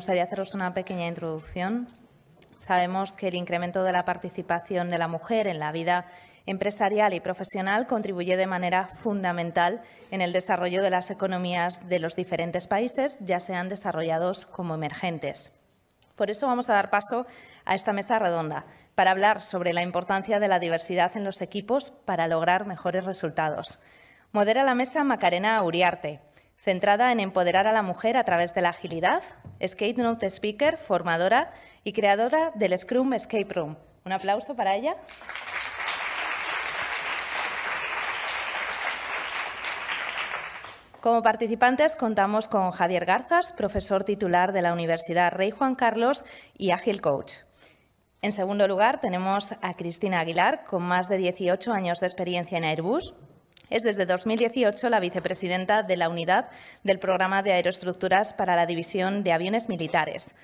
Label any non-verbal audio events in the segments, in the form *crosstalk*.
gustaría haceros una pequeña introducción. Sabemos que el incremento de la participación de la mujer en la vida empresarial y profesional contribuye de manera fundamental en el desarrollo de las economías de los diferentes países, ya sean desarrollados como emergentes. Por eso vamos a dar paso a esta mesa redonda para hablar sobre la importancia de la diversidad en los equipos para lograr mejores resultados. Modera la mesa Macarena Uriarte, centrada en empoderar a la mujer a través de la agilidad, Skate Note Speaker, formadora y creadora del Scrum Escape Room. Un aplauso para ella. Como participantes contamos con Javier Garzas, profesor titular de la Universidad Rey Juan Carlos y Agile Coach. En segundo lugar tenemos a Cristina Aguilar, con más de 18 años de experiencia en Airbus. Es desde 2018 la vicepresidenta de la unidad del programa de aeroestructuras para la división de aviones militares.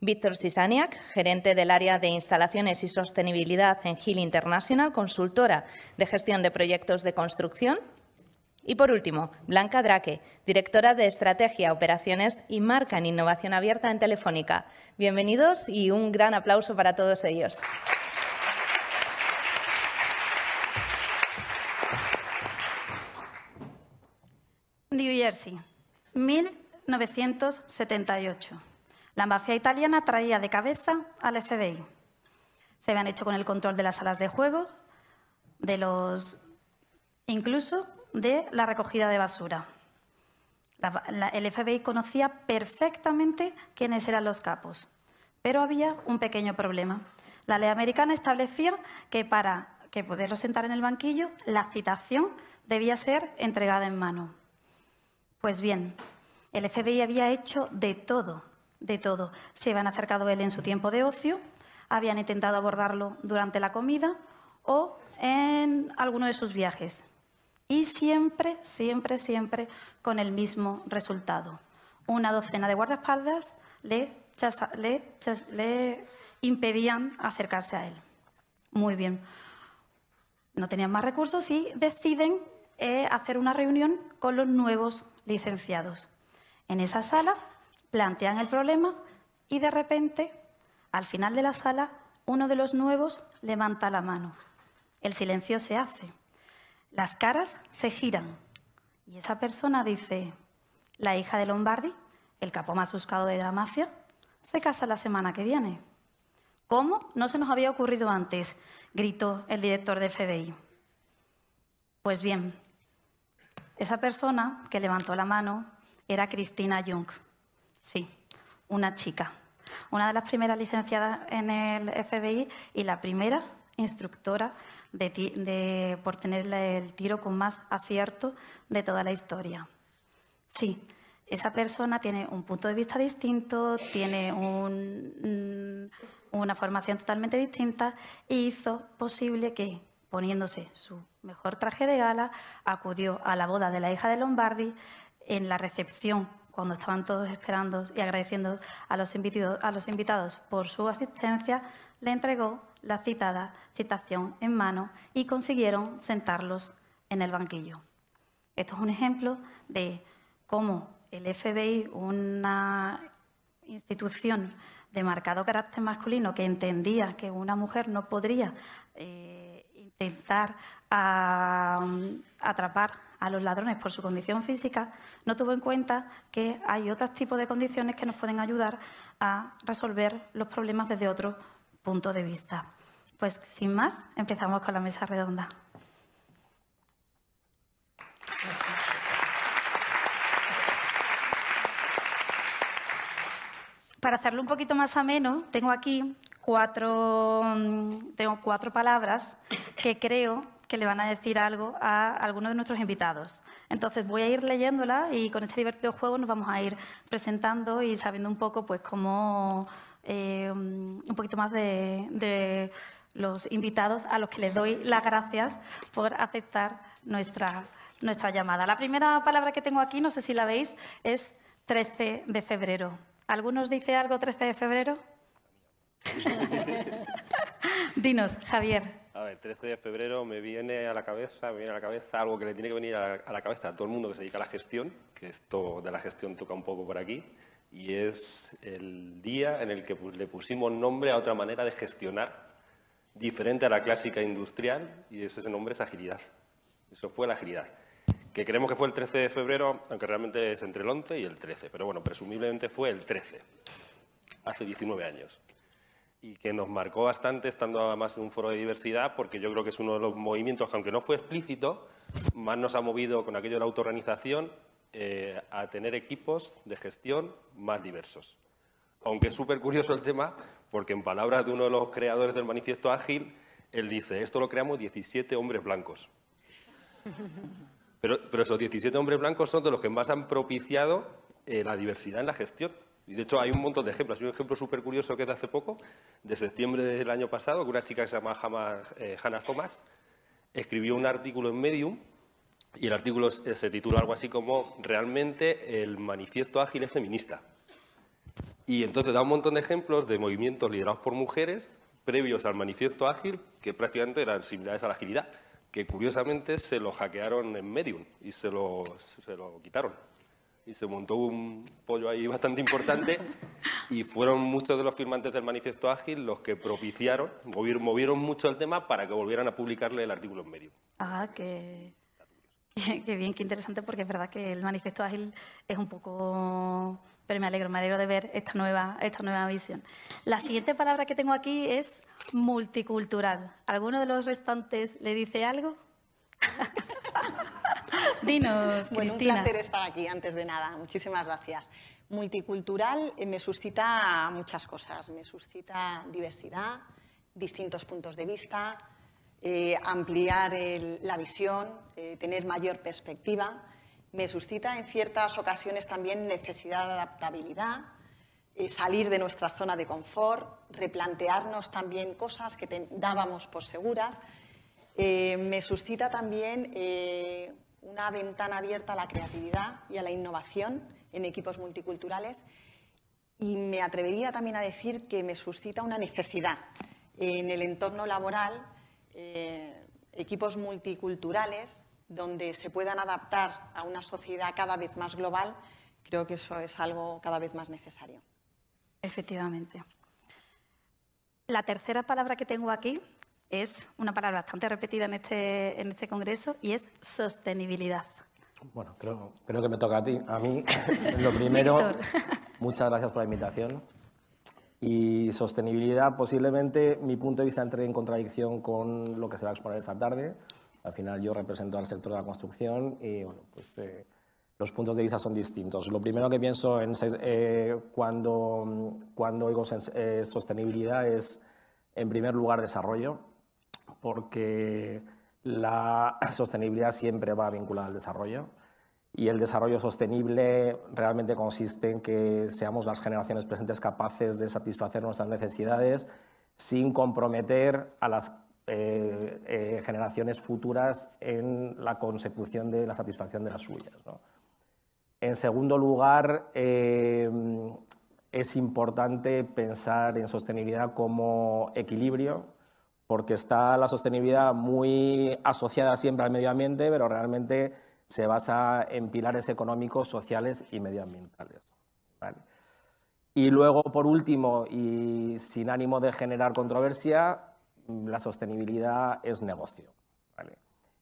Víctor Sisaniak, gerente del área de instalaciones y sostenibilidad en Hill International, consultora de gestión de proyectos de construcción y por último, Blanca Draque, directora de Estrategia, Operaciones y Marca en Innovación Abierta en Telefónica. Bienvenidos y un gran aplauso para todos ellos. New Jersey, 1978. La mafia italiana traía de cabeza al FBI. Se habían hecho con el control de las salas de juego, de los incluso de la recogida de basura. el FBI conocía perfectamente quiénes eran los capos, pero había un pequeño problema. La ley americana establecía que para que poderlo sentar en el banquillo, la citación debía ser entregada en mano. Pues bien, el FBI había hecho de todo, de todo. Se habían acercado a él en su tiempo de ocio, habían intentado abordarlo durante la comida o en alguno de sus viajes. Y siempre, siempre, siempre con el mismo resultado. Una docena de guardaespaldas le, le, impedían acercarse a él. Muy bien. No tenían más recursos y deciden eh, hacer una reunión con los nuevos licenciados. En esa sala plantean el problema y de repente, al final de la sala, uno de los nuevos levanta la mano. El silencio se hace. Las caras se giran y esa persona dice, la hija de Lombardi, el capo más buscado de la mafia, se casa la semana que viene. ¿Cómo? No se nos había ocurrido antes, gritó el director de FBI. Pues bien, esa persona que levantó la mano era Cristina Jung. Sí, una chica. Una de las primeras licenciadas en el FBI y la primera instructora por tener el tiro con más acierto de toda la historia. Sí, esa persona tiene un punto de vista distinto, tiene una formación totalmente distinta e hizo posible que, poniéndose su mejor traje de gala, acudió a la boda de la hija de Lombardi en la recepción cuando estaban todos esperando y agradeciendo a los invitados por su asistencia, le entregó la citada citación en mano y consiguieron sentarlos en el banquillo. Esto es un ejemplo de cómo el FBI, una institución de marcado carácter masculino que entendía que una mujer no podría eh, intentar atrapar a los ladrones por su condición física, no tuvo en cuenta que hay otros tipos de condiciones que nos pueden ayudar a resolver los problemas desde otro punto de vista. Pues sin más, empezamos con la mesa redonda. Para hacerlo un poquito más ameno, tengo aquí cuatro, tengo cuatro palabras que creo que le van a decir algo a algunos de nuestros invitados. Entonces voy a ir leyéndola y con este divertido juego nos vamos a ir presentando y sabiendo un poco pues cómo eh, un poquito más de, los invitados a los que les doy las gracias por aceptar nuestra nuestra llamada. La primera palabra que tengo aquí, no sé si la veis, es 13 de febrero. ¿Algunos dice algo 13 de febrero? *laughs* Dinos, Javier. A ver, 13 de febrero me viene a la cabeza, me viene a la cabeza algo que le tiene que venir a la cabeza a todo el mundo que se dedica a la gestión, que esto de la gestión toca un poco por aquí, y es el día en el que pues, le pusimos nombre a otra manera de gestionar diferente a la clásica industrial, y ese nombre es agilidad. Eso fue la agilidad. Que creemos que fue el 13 de febrero, aunque realmente es entre el 11 y el 13, pero bueno, presumiblemente fue el 13, hace 19 años y que nos marcó bastante estando además en un foro de diversidad, porque yo creo que es uno de los movimientos aunque no fue explícito, más nos ha movido con aquello de la autorganización eh, a tener equipos de gestión más diversos. Aunque es súper curioso el tema, porque en palabras de uno de los creadores del manifiesto ágil, él dice, esto lo creamos 17 hombres blancos. Pero, pero esos 17 hombres blancos son de los que más han propiciado eh, la diversidad en la gestión. Y de hecho hay un montón de ejemplos. Hay un ejemplo súper curioso que es de hace poco, de septiembre del año pasado, que una chica que se llama eh, Hannah Thomas escribió un artículo en Medium y el artículo se titula algo así como Realmente el manifiesto ágil es feminista. Y entonces da un montón de ejemplos de movimientos liderados por mujeres previos al manifiesto ágil que prácticamente eran similares a la agilidad, que curiosamente se lo hackearon en Medium y se lo, se lo quitaron y se montó un pollo ahí bastante importante y fueron muchos de los firmantes del Manifiesto Ágil los que propiciaron, movieron, mucho el tema para que volvieran a publicarle el artículo en medio. Ah, qué, qué, bien, qué interesante, porque es verdad que el Manifiesto Ágil es un poco... Pero me alegro, me alegro de ver esta nueva, esta nueva visión. La siguiente palabra que tengo aquí es multicultural. ¿Alguno de los restantes le dice algo? Dinos, bueno, un placer estar aquí, antes de nada. Muchísimas gracias. Multicultural eh, me suscita muchas cosas. Me suscita diversidad, distintos puntos de vista, eh, ampliar la visión, eh, tener mayor perspectiva. Me suscita en ciertas ocasiones también necesidad de adaptabilidad, salir de nuestra zona de confort, replantearnos también cosas que dábamos por seguras. me suscita también una ventana abierta a la creatividad y a la innovación en equipos multiculturales y me atrevería también a decir que me suscita una necesidad en el entorno laboral, eh, equipos multiculturales donde se puedan adaptar a una sociedad cada vez más global, creo que eso es algo cada vez más necesario. Efectivamente. La tercera palabra que tengo aquí es una palabra bastante repetida en este, en este congreso y es sostenibilidad. Bueno, creo, creo que me toca a ti. A mí, *laughs* lo primero, muchas gracias por la invitación. Y sostenibilidad, posiblemente mi punto de vista entre en contradicción con lo que se va a exponer esta tarde. Al final yo represento al sector de la construcción y bueno, pues eh, los puntos de vista son distintos. Lo primero que pienso en, eh, cuando, cuando oigo eh, sostenibilidad es, en primer lugar, desarrollo porque la *clears throat* sostenibilidad siempre va vinculada al desarrollo y el desarrollo sostenible realmente consiste en que seamos las generaciones presentes capaces de satisfacer nuestras necesidades sin comprometer a las eh, eh, generaciones futuras en la consecución de la satisfacción de las suyas. En segundo lugar, eh, es importante pensar en sostenibilidad como equilibrio porque está la sostenibilidad muy asociada siempre al medio ambiente, pero realmente se basa en pilares económicos, sociales y medioambientales. Y luego, por último, y sin ánimo de generar controversia, la sostenibilidad es negocio.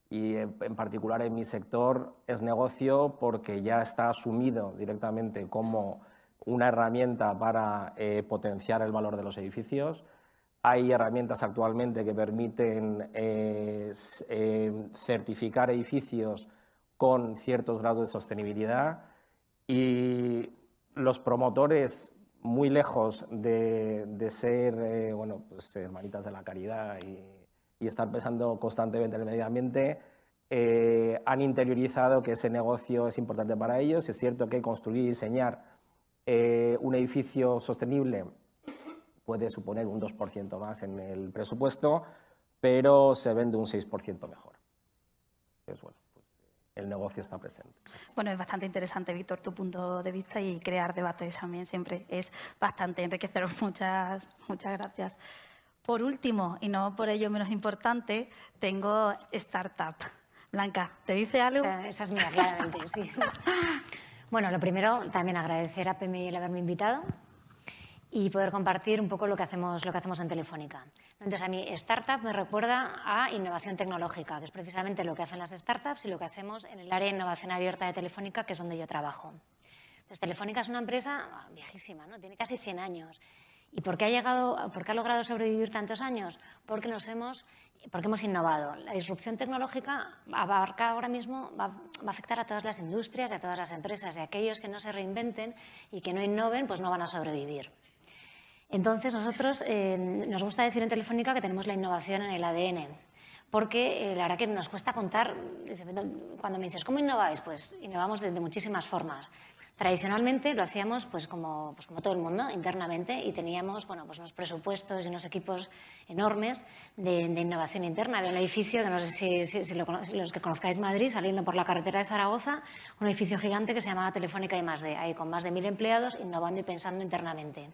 Y en particular en mi sector es negocio porque ya está asumido directamente como una herramienta para eh, potenciar el valor de los edificios hay herramientas actualmente que permiten eh, eh, certificar edificios con ciertos grados de sostenibilidad y los promotores, muy lejos de, ser eh, bueno, pues, hermanitas de la caridad y, estar pensando constantemente en el medio ambiente, han interiorizado que ese negocio es importante para ellos. Es cierto que construir y diseñar un edificio sostenible puede suponer un 2% más en el presupuesto, pero se vende un 6% mejor. Es bueno, pues, el negocio está presente. Bueno, es bastante interesante, Víctor, tu punto de vista y crear debates también siempre es bastante enriquecedor. *laughs* Muchas, muchas gracias. Por último, y no por ello menos importante, tengo Startup. Blanca, ¿te dice algo? Esa, es mía, claramente, sí. *laughs* Bueno, lo primero, también agradecer a PMI el haberme invitado y poder compartir un poco lo que hacemos, lo que hacemos en Telefónica. Entonces, a mí startup me recuerda a innovación tecnológica, que es precisamente lo que hacen las startups y lo que hacemos en el área de innovación abierta de Telefónica, que es donde yo trabajo. Entonces, Telefónica es una empresa viejísima, ¿no? tiene casi 100 años. ¿Y por qué ha, llegado, por qué ha logrado sobrevivir tantos años? Porque, nos hemos, porque hemos innovado. La disrupción tecnológica abarca ahora mismo, va, va, a afectar a todas las industrias y a todas las empresas. Y aquellos que no se reinventen y que no innoven, pues no van a sobrevivir. Entonces, nosotros eh, nos gusta decir en Telefónica que tenemos la innovación en el ADN, porque eh, la verdad que nos cuesta contar, cuando me dices, ¿cómo innováis? Pues innovamos de, muchísimas formas. Tradicionalmente lo hacíamos pues como, pues como, todo el mundo, internamente, y teníamos bueno, pues unos presupuestos y unos equipos enormes de, innovación interna. Había un edificio, que no sé si, si, si lo, los que conozcáis Madrid, saliendo por la carretera de Zaragoza, un edificio gigante que se llamaba Telefónica y más de, ahí con más de mil empleados, innovando y pensando internamente.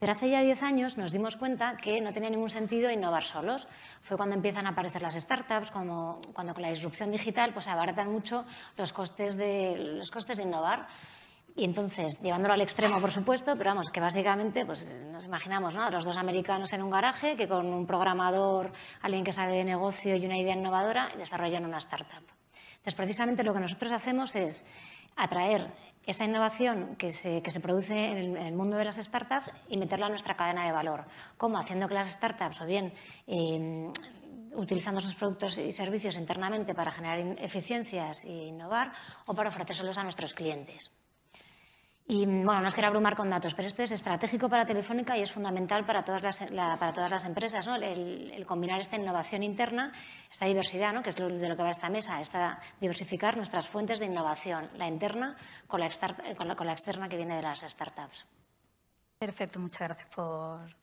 Pero hace ya 10 años nos dimos cuenta que no tenía ningún sentido innovar solos. Fue cuando empiezan a aparecer las startups, cuando, cuando con la disrupción digital pues, abaratan mucho los costes, de, los costes de innovar. Y entonces, llevándolo al extremo, por supuesto, pero vamos, que básicamente pues, nos imaginamos ¿no? los dos americanos en un garaje que con un programador, alguien que sabe de negocio y una idea innovadora desarrollan una startup. Entonces, precisamente lo que nosotros hacemos es atraer esa innovación que se, que se produce en el, en el, mundo de las startups y meterla en nuestra cadena de valor. ¿Cómo? Haciendo que las startups, o bien eh, utilizando sus productos y servicios internamente para generar eficiencias e innovar, o para ofrecérselos a nuestros clientes. Y bueno, no os quiero abrumar con datos, pero esto es estratégico para Telefónica y es fundamental para todas las, la, para todas las empresas, ¿no? el, el, combinar esta innovación interna, esta diversidad, ¿no? que es lo, de lo que va esta mesa, esta diversificar nuestras fuentes de innovación, la interna con la, con la, con la externa que viene de las startups. Perfecto, muchas gracias por,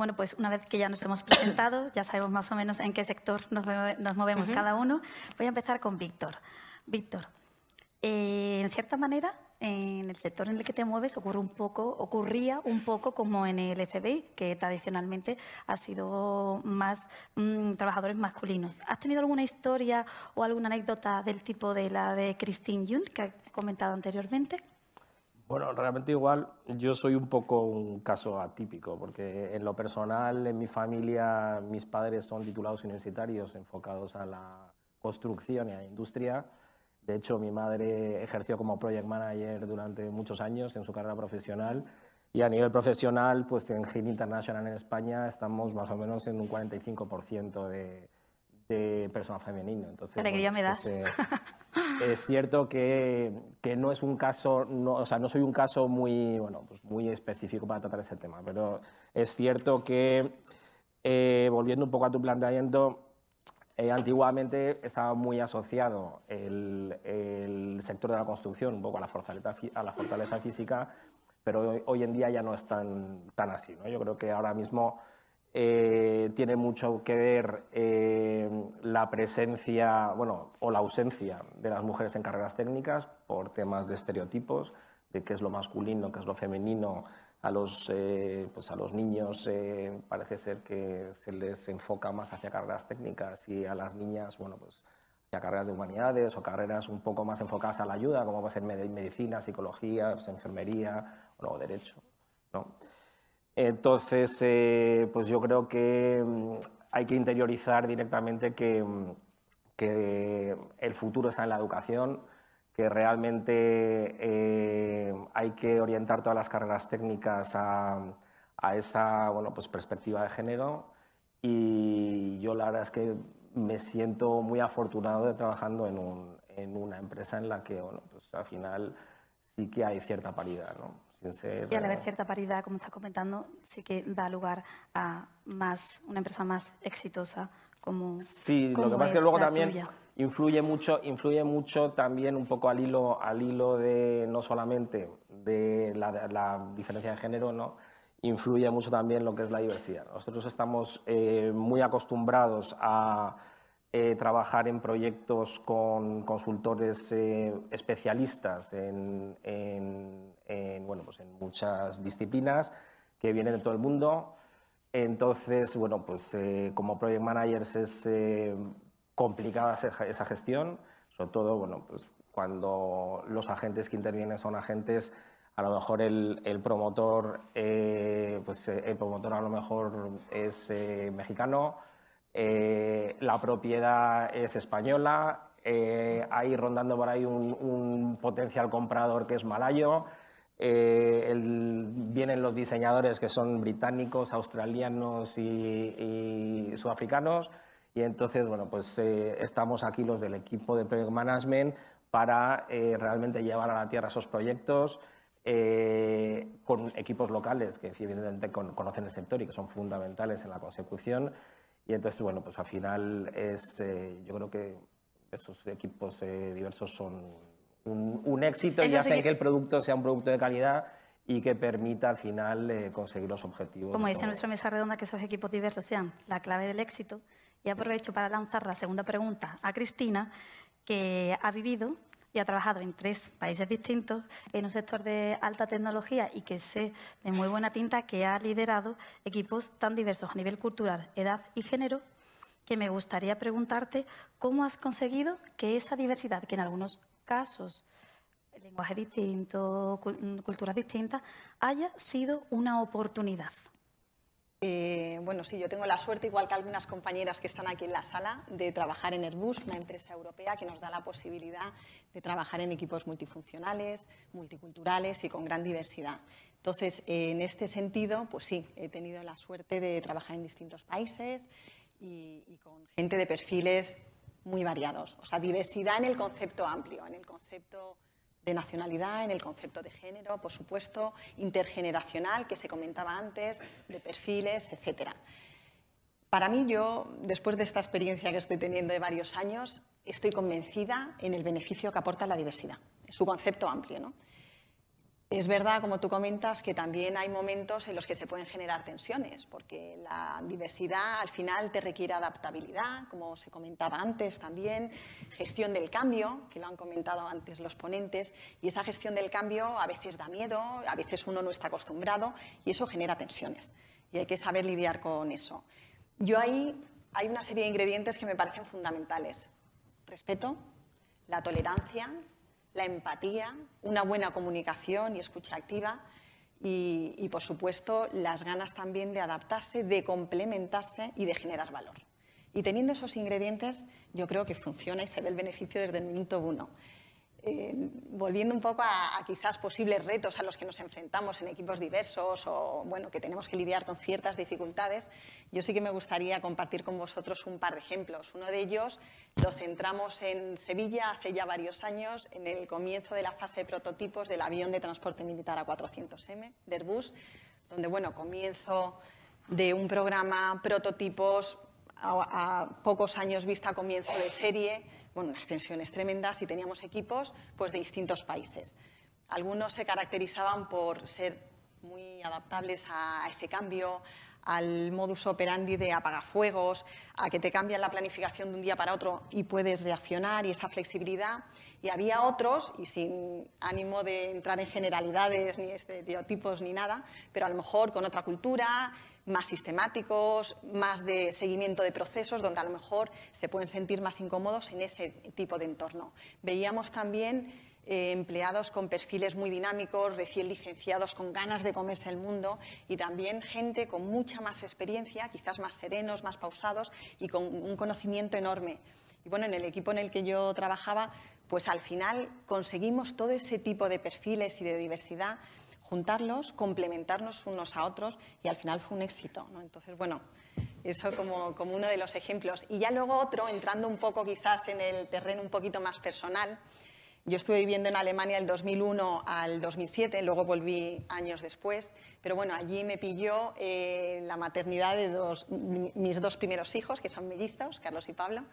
bueno, pues una vez que ya nos hemos presentado, *coughs* ya sabemos más o menos en qué sector nos, nos movemos uh -huh. cada uno, voy a empezar con Víctor. Víctor, eh, en cierta manera, en el sector en el que te mueves ocurre un poco, ocurría un poco como en el FBI, que tradicionalmente ha sido más mmm, trabajadores masculinos. ¿Has tenido alguna historia o alguna anécdota del tipo de la de Christine Yun, que he comentado anteriormente? Bueno, realmente igual yo soy un poco un caso atípico, porque en lo personal, en mi familia, mis padres son titulados universitarios enfocados a la construcción y a la industria. De hecho, mi madre ejerció como project manager durante muchos años en su carrera profesional y a nivel profesional, pues en GIL International en España estamos más o menos en un 45% de, de personal femenino. Entonces, Alegría bueno, me das. Pues, eh, *laughs* es cierto que, que, no es un caso, no, o sea, no soy un caso muy, bueno, pues muy específico para tratar ese tema, pero es cierto que, eh, volviendo un poco a tu planteamiento, eh, antiguamente estaba muy asociado el, sector de la construcción un poco a la fortaleza, a la fortaleza física, pero hoy, en día ya no es tan, tan así. Yo creo que ahora mismo eh, tiene mucho que ver eh, la presencia, bueno, o la ausencia de las mujeres en carreras técnicas por temas de estereotipos, de qué es lo masculino, qué es lo femenino, a los, eh, pues a los niños eh, parece ser que se les enfoca más hacia carreras técnicas y a las niñas, bueno, pues hacia carreras de humanidades o carreras un poco más enfocadas a la ayuda, como va ser medicina, psicología, pues enfermería o luego derecho. ¿no? Entonces, eh, pues yo creo que mm, hay que interiorizar directamente que, mm, que el futuro está en la educación, que realmente eh, hay que orientar todas las carreras técnicas a, a esa bueno, pues perspectiva de género y yo la verdad es que me siento muy afortunado de trabajando en, un, en una empresa en la que bueno, pues al final sí que hay cierta paridad. ¿no? Sin ser, y al haber cierta paridad, como estás comentando, sí que da lugar a más, una empresa más exitosa como Sí, como lo que pasa es que luego también tuya influye mucho, influye mucho también un poco al hilo, al hilo de no solamente de la, diferencia de género, ¿no? influye mucho también lo que es la diversidad. Nosotros estamos eh, muy acostumbrados a eh, trabajar en proyectos con consultores eh, especialistas en, bueno, pues en muchas disciplinas que vienen de todo el mundo. Entonces, bueno, pues como project managers es complicada esa gestión, sobre todo bueno, pues cuando los agentes que intervienen son agentes, a lo mejor el, el promotor, pues el promotor a lo mejor es mexicano, eh, la propiedad es española, eh, hay rondando por ahí un, potencial comprador que es malayo, eh, vienen los diseñadores que son británicos, australianos y, sudafricanos, y entonces, bueno, pues estamos aquí los del equipo de Project Management para realmente llevar a la tierra esos proyectos. con equipos locales que evidentemente conocen el sector y que son fundamentales en la consecución y entonces, bueno, pues al final es, eh, yo creo que esos equipos eh, diversos son un, éxito y hacen que el producto sea un producto de calidad y que permita al final eh, conseguir los objetivos. Como dice nuestra mesa redonda, que esos equipos diversos sean la clave del éxito. Y aprovecho para lanzar la segunda pregunta a Cristina, que ha vivido y ha trabajado en tres países distintos en un sector de alta tecnología y que sé de muy buena tinta que ha liderado equipos tan diversos a nivel cultural, edad y género, que me gustaría preguntarte cómo has conseguido que esa diversidad, que en algunos casos lenguaje distinto, culturas distintas, haya sido una oportunidad. Eh, bueno, sí, yo tengo la suerte, igual que algunas compañeras que están aquí en la sala, de trabajar en Airbus, una empresa europea que nos da la posibilidad de trabajar en equipos multifuncionales, multiculturales y con gran diversidad. Entonces, en este sentido, pues sí, he tenido la suerte de trabajar en distintos países y, y con gente de perfiles muy variados. O sea, diversidad en el concepto amplio, en el concepto de nacionalidad, en el concepto de género, por supuesto, intergeneracional, que se comentaba antes, de perfiles, etc. Para mí, yo, después de esta experiencia que estoy teniendo de varios años, estoy convencida en el beneficio que aporta la diversidad, su concepto amplio. ¿no? Es verdad, como tú comentas, que también hay momentos en los que se pueden generar tensiones, porque la diversidad al final te requiere adaptabilidad, como se comentaba antes también, gestión del cambio, que lo han comentado antes los ponentes, y esa gestión del cambio a veces da miedo, a veces uno no está acostumbrado y eso genera tensiones. Y hay que saber lidiar con eso. Yo ahí hay una serie de ingredientes que me parecen fundamentales. Respeto, la tolerancia, la empatía, una buena comunicación y escucha activa y, por supuesto, las ganas también de adaptarse, de complementarse y de generar valor. Y teniendo esos ingredientes, yo creo que funciona y se ve el beneficio desde el minuto uno. Eh, volviendo un poco a, quizás posibles retos a los que nos enfrentamos en equipos diversos o bueno, que tenemos que lidiar con ciertas dificultades, yo sí que me gustaría compartir con vosotros un par de ejemplos. Uno de ellos lo centramos en Sevilla hace ya varios años, en el comienzo de la fase de prototipos del avión de transporte militar A400M de Airbus, donde bueno, comienzo de un programa prototipos a, a pocos años vista comienzo de serie bueno, unas tensiones tremendas y teníamos equipos pues, de distintos países. Algunos se caracterizaban por ser muy adaptables a, ese cambio, al modus operandi de apagafuegos, a que te cambian la planificación de un día para otro y puedes reaccionar y esa flexibilidad. Y había otros, y sin ánimo de entrar en generalidades ni estereotipos ni nada, pero a lo mejor con otra cultura, más sistemáticos, más de seguimiento de procesos, donde a lo mejor se pueden sentir más incómodos en ese tipo de entorno. Veíamos también eh, empleados con perfiles muy dinámicos, recién licenciados, con ganas de comerse el mundo y también gente con mucha más experiencia, quizás más serenos, más pausados y con un conocimiento enorme. Y bueno, en el equipo en el que yo trabajaba, pues al final conseguimos todo ese tipo de perfiles y de diversidad juntarlos, complementarnos unos a otros y al final fue un éxito. Entonces, bueno, eso como, como, uno de los ejemplos. Y ya luego otro, entrando un poco quizás en el terreno un poquito más personal, yo estuve viviendo en Alemania del 2001 al 2007, luego volví años después, pero bueno, allí me pilló eh, la maternidad de dos, mis dos primeros hijos, que son mellizos, Carlos y Pablo,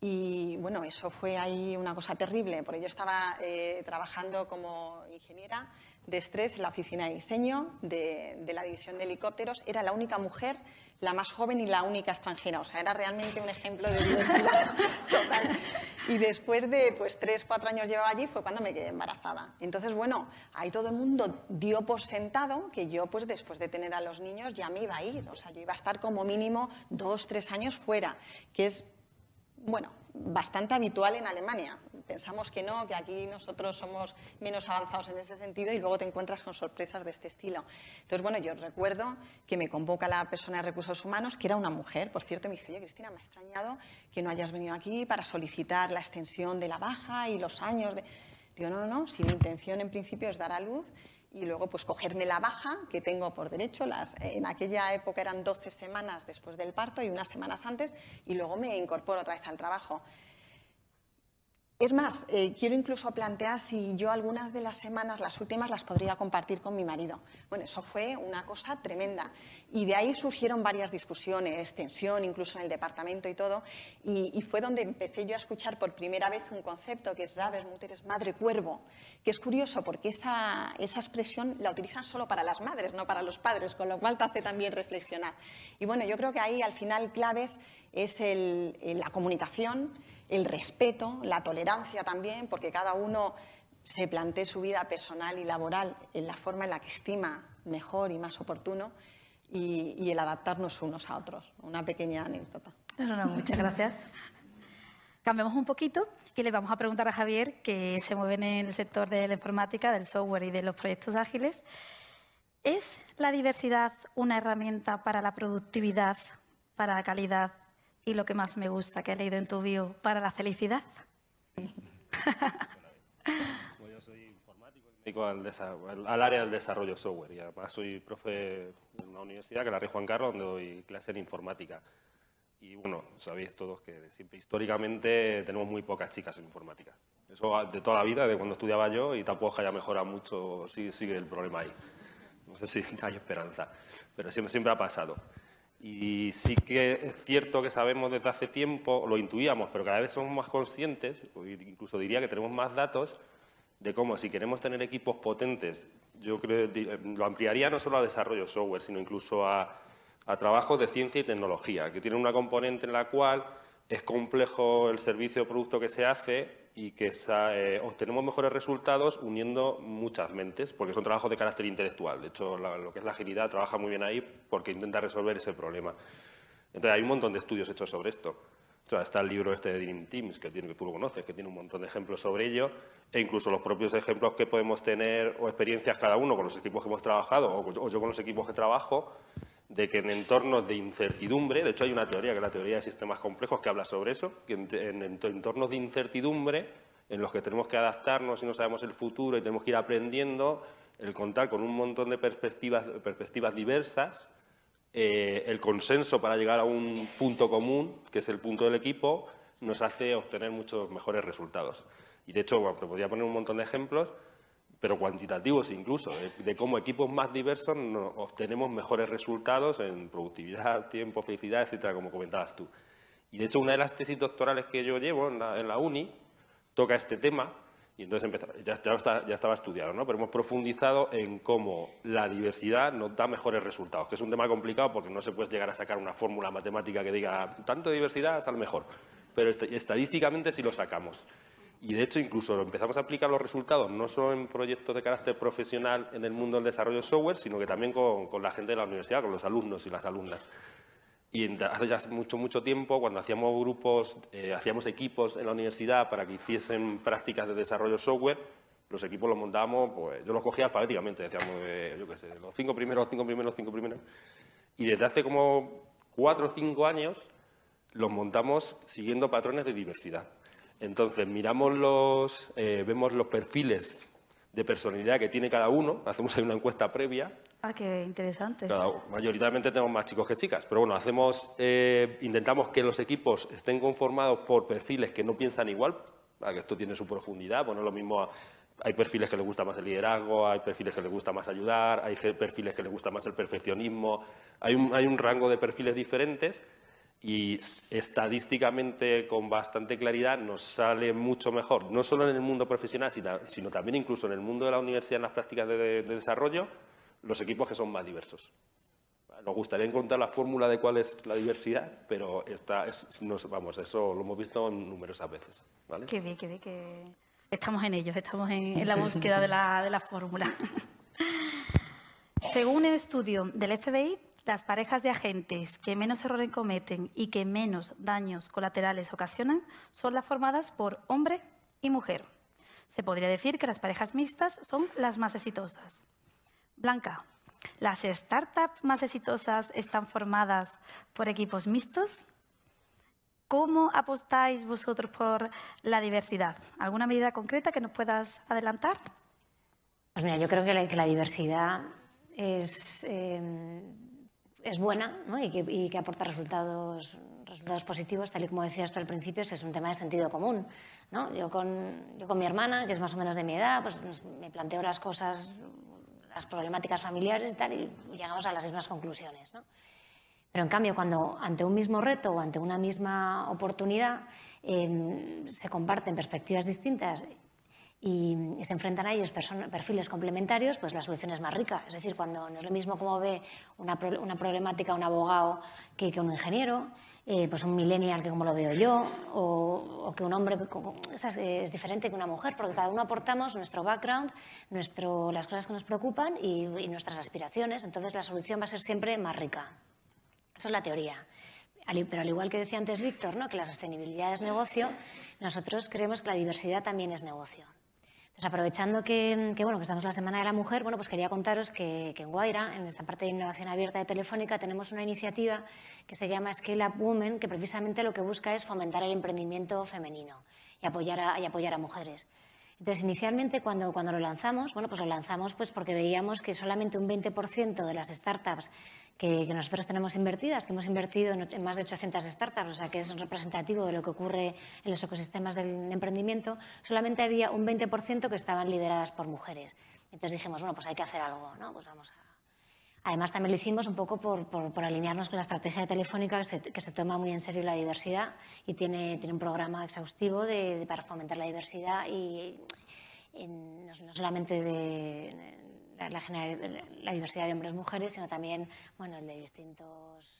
Y bueno, eso fue ahí una cosa terrible, porque yo estaba eh, trabajando como ingeniera de estrés en la oficina de diseño de, la división de helicópteros. Era la única mujer la más joven y la única extranjera. O sea, era realmente un ejemplo de diversidad *laughs* total. Y después de pues, tres, cuatro años llevaba allí fue cuando me quedé embarazada. Entonces, bueno, ahí todo el mundo dio por sentado que yo, pues después de tener a los niños, ya me iba a ir. O sea, yo iba a estar como mínimo dos, tres años fuera, que es, bueno, bastante habitual en Alemania. Pensamos que no, que aquí nosotros somos menos avanzados en ese sentido y luego te encuentras con sorpresas de este estilo. Entonces, bueno, yo recuerdo que me convoca la persona de recursos humanos, que era una mujer, por cierto, me dice, oye, Cristina, me ha extrañado que no hayas venido aquí para solicitar la extensión de la baja y los años de... Digo, no, no, no, si mi intención en principio es dar a luz y luego pues cogerme la baja que tengo por derecho. Las, en aquella época eran 12 semanas después del parto y unas semanas antes y luego me incorporo otra vez al trabajo. Es más, eh, quiero incluso plantear si yo algunas de las semanas, las últimas, las podría compartir con mi marido. Bueno, eso fue una cosa tremenda. Y de ahí surgieron varias discusiones, tensión, incluso en el departamento y todo. Y, fue donde empecé yo a escuchar por primera vez un concepto que es Mutter, es madre cuervo, que es curioso porque esa, esa expresión la utilizan solo para las madres, no para los padres, con lo cual te hace también reflexionar. Y bueno, yo creo que ahí al final claves es el, la comunicación el respeto, la tolerancia también, porque cada uno se plantee su vida personal y laboral en la forma en la que estima mejor y más oportuno y, el adaptarnos unos a otros. Una pequeña anécdota. muchas gracias. Cambiamos un poquito y le vamos a preguntar a Javier, que se mueve en el sector de la informática, del software y de los proyectos ágiles. ¿Es la diversidad una herramienta para la productividad, para la calidad y lo que más me gusta que he leído en tu bio para la felicidad. *laughs* yo soy informático y me dedico al, al, área del desarrollo software y además soy profe en una universidad que la Rey Juan Carlos donde doy clase en informática. Y bueno, sabéis todos que siempre históricamente tenemos muy pocas chicas en informática. Eso de toda la vida, de cuando estudiaba yo, y tampoco haya mejorado mucho, sigue, sigue el problema ahí. No sé si *laughs* hay esperanza, pero siempre, siempre ha pasado. Y sí que es cierto que sabemos desde hace tiempo, lo intuíamos, pero cada vez somos más conscientes, incluso diría que tenemos más datos, de cómo si queremos tener equipos potentes, yo creo lo ampliaría no solo a desarrollo software, sino incluso a, a trabajos de ciencia y tecnología, que tienen una componente en la cual es complejo el servicio o producto que se hace y que eh, obtenemos mejores resultados uniendo muchas mentes, porque son trabajos de carácter intelectual. De hecho, lo que es la agilidad trabaja muy bien ahí porque intenta resolver ese problema. Entonces, hay un montón de estudios hechos sobre esto. está el libro este de Dream Teams, que, tú lo conoces, que tiene un montón de ejemplos sobre ello, e incluso los propios ejemplos que podemos tener o experiencias cada uno con los equipos que hemos trabajado o yo con los equipos que trabajo, de que en entornos de incertidumbre, de hecho hay una teoría, que es la teoría de sistemas complejos, que habla sobre eso, que en, entornos de incertidumbre, en los que tenemos que adaptarnos y no sabemos el futuro y tenemos que ir aprendiendo, el contar con un montón de perspectivas, perspectivas diversas, eh, el consenso para llegar a un punto común, que es el punto del equipo, nos hace obtener muchos mejores resultados. Y de hecho, te podría poner un montón de ejemplos, pero cuantitativos incluso, de, cómo equipos más diversos obtenemos mejores resultados en productividad, *laughs* tiempo, felicidad, etcétera, como comentabas tú. Y de hecho, una de las tesis doctorales que yo llevo en la, uni toca este tema, y entonces ya, ya, estaba estudiado, ¿no? pero hemos profundizado en cómo la diversidad nos da mejores resultados, que es un tema complicado porque no se puede llegar a sacar una fórmula matemática que diga tanto diversidad al mejor, pero estadísticamente sí lo sacamos. Y de hecho, incluso empezamos a aplicar los resultados no solo en proyectos de carácter profesional en el mundo del desarrollo de software, sino que también con, la gente de la universidad, con los alumnos y las alumnas. Y hace ya mucho, mucho tiempo, cuando hacíamos grupos, eh, hacíamos equipos en la universidad para que hiciesen prácticas de desarrollo software, los equipos los montábamos, pues yo los cogía alfabéticamente, decíamos, eh, yo qué sé, los cinco primeros, cinco primeros, cinco primeros. Y desde hace como cuatro o cinco años los montamos siguiendo patrones de diversidad. Entonces, miramos los, eh, vemos los perfiles de personalidad que tiene cada uno, hacemos ahí una encuesta previa. Ah, qué interesante. mayoritariamente tenemos más chicos que chicas, pero bueno, hacemos, eh, intentamos que los equipos estén conformados por perfiles que no piensan igual, que esto tiene su profundidad, bueno, lo mismo hay perfiles que les gusta más el liderazgo, hay perfiles que les gusta más ayudar, hay perfiles que les gusta más el perfeccionismo, hay un, hay un rango de perfiles diferentes y estadísticamente con bastante claridad nos sale mucho mejor, no solo en el mundo profesional, sino también incluso en el mundo de la universidad, en las prácticas de, desarrollo, los equipos que son más diversos. Nos gustaría encontrar la fórmula de cuál es la diversidad, pero esta vamos, eso lo hemos visto numerosas veces. ¿vale? Qué bien, qué bien, que estamos en ellos, estamos en, la búsqueda de la, de la fórmula. *laughs* Según un estudio del FBI, las parejas de agentes que menos errores cometen y que menos daños colaterales ocasionan son las formadas por hombre y mujer. Se podría decir que las parejas mixtas son las más exitosas. Blanca, ¿las startups más exitosas están formadas por equipos mixtos? ¿Cómo apostáis vosotros por la diversidad? ¿Alguna medida concreta que nos puedas adelantar? Pues mira, yo creo que la, diversidad es, eh, es buena y, que, aporta resultados, resultados positivos, tal y como decías tú al principio, es un tema de sentido común. ¿no? Yo, con, yo con mi hermana, que es más o menos de mi edad, pues me planteo las cosas, las problemáticas familiares y tal, y llegamos a las mismas conclusiones. ¿no? Pero en cambio, cuando ante un mismo reto o ante una misma oportunidad em, se comparten perspectivas distintas y, se enfrentan a ellos perfiles complementarios, pues la solución es más rica. Es decir, cuando no es lo mismo como ve una, una problemática un abogado que, que un ingeniero, eh, pues un millennial que como lo veo yo, o, que un hombre es, es, diferente que una mujer, porque cada uno aportamos nuestro background, nuestro, las cosas que nos preocupan y, y nuestras aspiraciones, entonces la solución va a ser siempre más rica. Esa es la teoría. Pero al igual que decía antes Víctor, ¿no? que la sostenibilidad es negocio, nosotros creemos que la diversidad también es negocio. Pues aprovechando que, bueno, que estamos en la Semana de la Mujer, bueno, pues quería contaros que, en Guaira, en esta parte de innovación abierta de Telefónica, tenemos una iniciativa que se llama Scale Up Women, que precisamente lo que busca es fomentar el emprendimiento femenino y apoyar y apoyar a mujeres. Entonces, inicialmente, cuando, cuando lo lanzamos, bueno, pues lo lanzamos pues porque veíamos que solamente un 20% de las startups que, nosotros tenemos invertidas, que hemos invertido en, más de 800 startups, o sea, que es representativo de lo que ocurre en los ecosistemas del emprendimiento, solamente había un 20% que estaban lideradas por mujeres. Entonces dijimos, bueno, pues hay que hacer algo, ¿no? Pues vamos a... Además, también lo hicimos un poco por, alinearnos con la estrategia de Telefónica, que se, que se, toma muy en serio la diversidad y tiene, tiene un programa exhaustivo de, para fomentar la diversidad y no, solamente de la, la, diversidad de hombres y mujeres, sino también bueno, el de distintos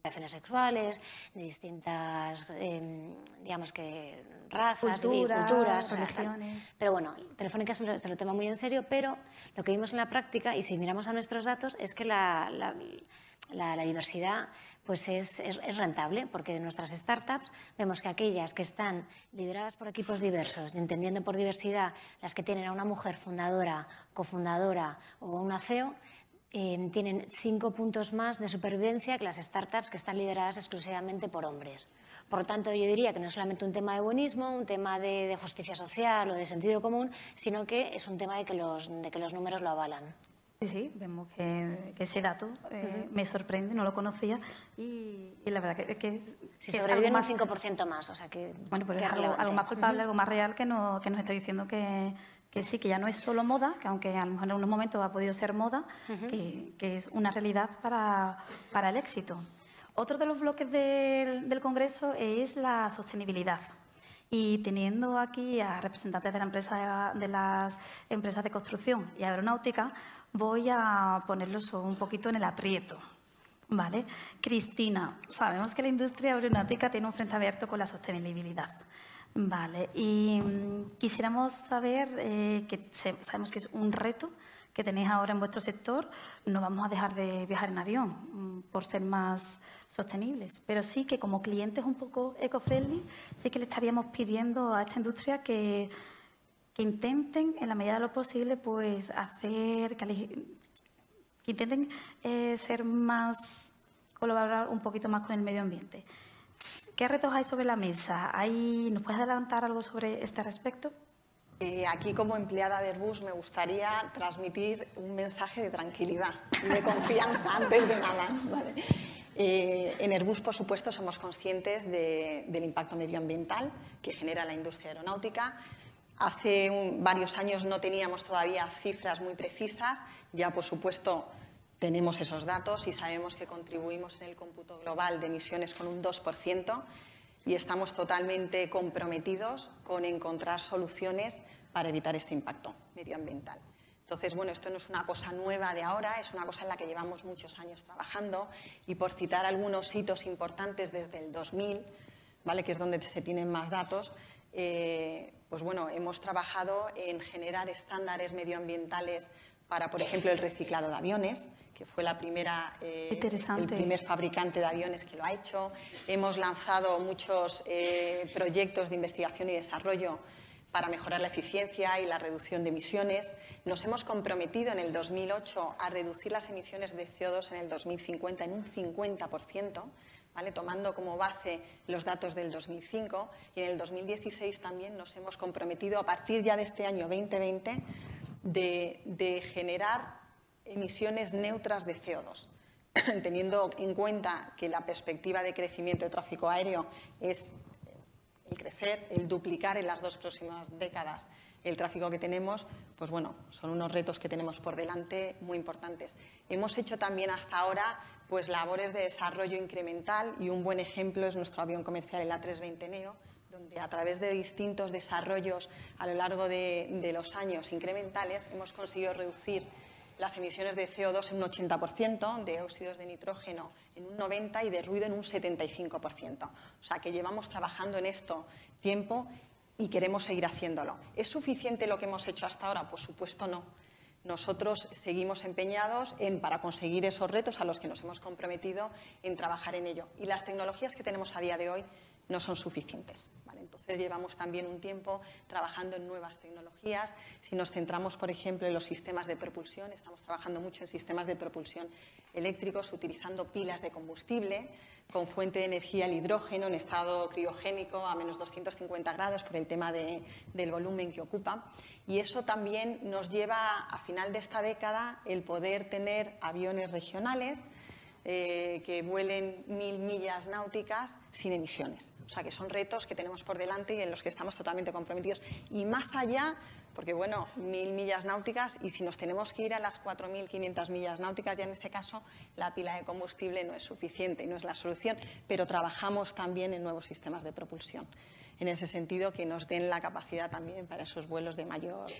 orientaciones sexuales, de distintas, em, digamos que, razas, culturas, religiones. pero bueno, Telefónica se lo, toma muy en serio, pero lo que vimos en la práctica, y si miramos a nuestros datos, es que la, la, diversidad pues es, es, rentable, porque de nuestras startups vemos que aquellas que están lideradas por equipos diversos, entendiendo por diversidad las que tienen a una mujer fundadora, cofundadora o una CEO, tienen cinco puntos más de supervivencia que las startups que están lideradas exclusivamente por hombres. Por lo tanto, yo diría que no es solamente un tema de buenismo, un tema de, justicia social o de sentido común, sino que es un tema de que los, de que los números lo avalan. Sí, sí, vemos que, ese dato eh, me sorprende, no lo conocía y, la verdad que, que, si sobreviven un 5% más, o sea que... Bueno, pero es algo, más palpable, algo más real que, no, que nos está diciendo que, que sí, que ya no es solo moda, que aunque a lo mejor en unos momentos ha podido ser moda, que, es una realidad para, para, el éxito. Otro de los bloques del, del, Congreso es la sostenibilidad. Y teniendo aquí a representantes de, la empresa, de las empresas de construcción y aeronáutica, voy a ponerlos un poquito en el aprieto. ¿Vale? Cristina, sabemos que la industria aeronáutica tiene un frente abierto con la sostenibilidad. Vale, y mm, quisiéramos saber, eh, que sabemos que es un reto que tenéis ahora en vuestro sector, no vamos a dejar de viajar en avión mm, por ser más sostenibles, pero sí que como clientes un poco eco-friendly, sí que le estaríamos pidiendo a esta industria que, que intenten, en la medida de lo posible, pues hacer, que, intenten eh, ser más, colaborar un poquito más con el medio ambiente. ¿Qué retos hay sobre la mesa? ¿Nos puedes adelantar algo sobre este respecto? Eh, aquí como empleada de Airbus me gustaría transmitir un mensaje de tranquilidad y de confianza *laughs* antes de nada. Eh, en Airbus, por supuesto, somos conscientes del impacto medioambiental que genera la industria aeronáutica. Hace varios años no teníamos todavía cifras muy precisas. Ya, por supuesto, tenemos esos datos y sabemos que contribuimos en el cómputo global de emisiones con un 2% y estamos totalmente comprometidos con encontrar soluciones para evitar este impacto medioambiental. Entonces, bueno, esto no es una cosa nueva de ahora, es una cosa en la que llevamos muchos años trabajando y por citar algunos hitos importantes desde el 2000, ¿vale? que es donde se tienen más datos, eh, pues bueno, hemos trabajado en generar estándares medioambientales para, por ejemplo, el reciclado de aviones, que fue la primera, eh, el primer fabricante de aviones que lo ha hecho. Hemos lanzado muchos eh, proyectos de investigación y desarrollo para mejorar la eficiencia y la reducción de emisiones. Nos hemos comprometido en el 2008 a reducir las emisiones de CO2 en el 2050 en un 50%, ¿vale? tomando como base los datos del 2005. Y en el 2016 también nos hemos comprometido, a partir ya de este año 2020, de, de generar emisiones neutras de CO2 *clears throat* teniendo en cuenta que la perspectiva de crecimiento de tráfico aéreo es el crecer, el duplicar en las dos próximas décadas el tráfico que tenemos, pues bueno, son unos retos que tenemos por delante muy importantes. Hemos hecho también hasta ahora pues labores de desarrollo incremental y un buen ejemplo es nuestro avión comercial, el A320 Neo, donde a través de distintos desarrollos a lo largo de, de los años incrementales hemos conseguido reducir las emisiones de CO2 en un 80%, de óxidos de nitrógeno en un 90% y de ruido en un 75%. O sea que llevamos trabajando en esto tiempo y queremos seguir haciéndolo. ¿Es suficiente lo que hemos hecho hasta ahora? Por supuesto no. Nosotros seguimos empeñados en, para conseguir esos retos a los que nos hemos comprometido, en trabajar en ello. Y las tecnologías que tenemos a día de hoy no son suficientes. Entonces llevamos también un tiempo trabajando en nuevas tecnologías. Si nos centramos, por ejemplo, en los sistemas de propulsión, estamos trabajando mucho en sistemas de propulsión eléctricos utilizando pilas de combustible con fuente de energía el hidrógeno en estado criogénico a menos 250 grados por el tema del volumen que ocupa. Y eso también nos lleva a final de esta década el poder tener aviones regionales eh, que vuelen mil millas náuticas sin emisiones. O sea, que son retos que tenemos por delante y en los que estamos totalmente comprometidos. Y más allá, porque bueno, mil millas náuticas y si nos tenemos que ir a las 4.500 millas náuticas, ya en ese caso la pila de combustible no es suficiente y no es la solución, pero trabajamos también en nuevos sistemas de propulsión. En ese sentido, que nos den la capacidad también para esos vuelos de mayor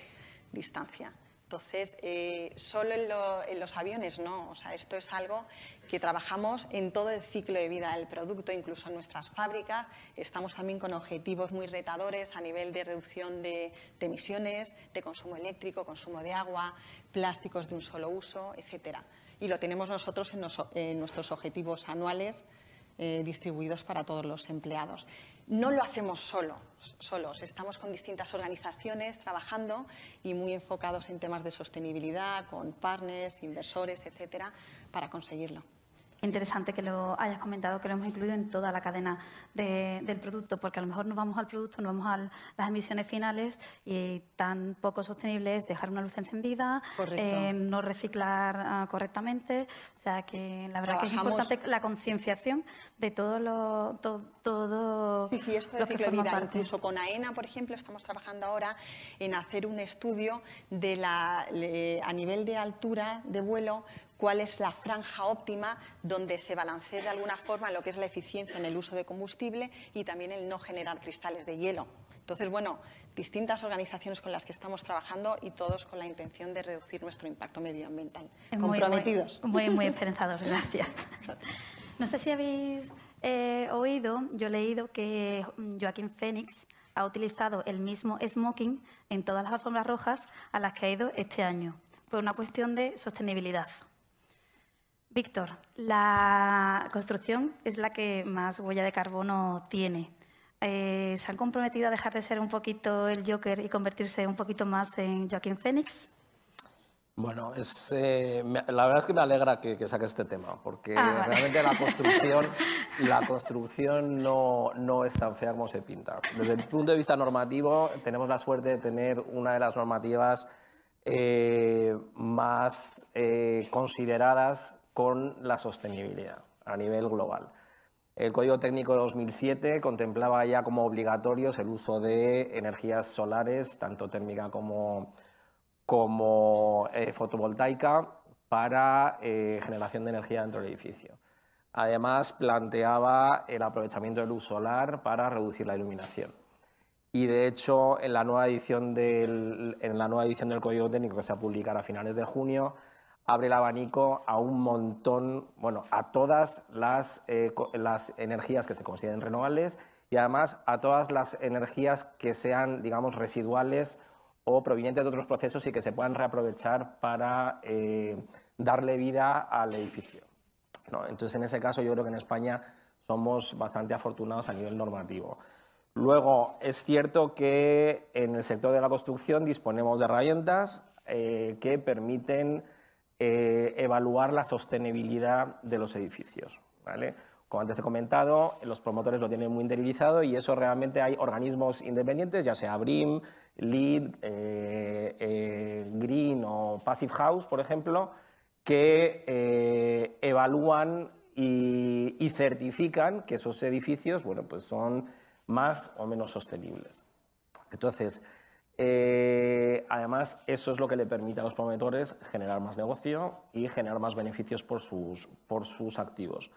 distancia. Entonces, eh, solo en, los aviones no, o sea, esto es algo que trabajamos en todo el ciclo de vida del producto, incluso en nuestras fábricas. Estamos también con objetivos muy retadores a nivel de reducción de, emisiones, de consumo eléctrico, consumo de agua, plásticos de un solo uso, etcétera. Y lo tenemos nosotros en, nuestros objetivos anuales eh, distribuidos para todos los empleados. No lo hacemos solo, solos, estamos con distintas organizaciones trabajando y muy enfocados en temas de sostenibilidad, con partners, inversores, etcétera, para conseguirlo. Interesante que lo hayas comentado, que lo hemos incluido en toda la cadena del producto, porque a lo mejor nos vamos al producto, nos vamos a las emisiones finales y tan poco sostenible es dejar una luz encendida, eh, no reciclar ah, correctamente. O sea que la verdad que es importante la concienciación de todo lo. todo sí, sí, esto de ciclo vida. Incluso con AENA, por ejemplo, estamos trabajando ahora en hacer un estudio de la, a nivel de altura de vuelo cuál es la franja óptima donde se balancee de alguna forma lo que es la eficiencia en el uso de combustible y también el no generar cristales de hielo. Entonces, bueno, distintas organizaciones con las que estamos trabajando y todos con la intención de reducir nuestro impacto medioambiental. Comprometidos. Muy, muy, esperanzados, gracias. No sé si habéis eh, oído, yo he leído que Joaquín Fénix ha utilizado el mismo smoking en todas las alfombras rojas a las que ha ido este año, por una cuestión de sostenibilidad. Víctor, la construcción es la que más huella de carbono tiene. Eh, ¿Se han comprometido a dejar de ser un poquito el Joker y convertirse un poquito más en Joaquín Phoenix? Bueno, es, eh, la verdad es que me alegra que, saques este tema, porque ah, realmente la construcción, *laughs* la construcción no, no, es tan fea como se pinta. Desde el punto de vista normativo, tenemos la suerte de tener una de las normativas eh, más consideradas con la sostenibilidad a nivel global. El Código Técnico de 2007 contemplaba ya como obligatorios el uso de energías solares, tanto térmica como, como eh, fotovoltaica, para eh, generación de energía dentro del edificio. Además, planteaba el aprovechamiento de luz solar para reducir la iluminación. Y de hecho, en la nueva edición del, en la nueva edición del Código Técnico que se va a publicar a finales de junio, abre el abanico a un montón, bueno, a todas las, eh, las energías que se consideren renovables y además a todas las energías que sean, digamos, residuales o provenientes de otros procesos y que se puedan reaprovechar para eh, darle vida al edificio. Entonces, en ese caso, yo creo que en España somos bastante afortunados a nivel normativo. Luego, es cierto que en el sector de la construcción disponemos de herramientas eh, que permiten eh, evaluar la sostenibilidad de los edificios. ¿vale? Como antes he comentado, los promotores lo tienen muy interiorizado y eso realmente hay organismos independientes, ya sea BRIM, LEED, eh, eh, Green o Passive House, por ejemplo, que evalúan y, certifican que esos edificios bueno, pues son más o menos sostenibles. Entonces, además, eso es lo que le permite a los promotores generar más negocio y generar más beneficios por sus, por sus activos.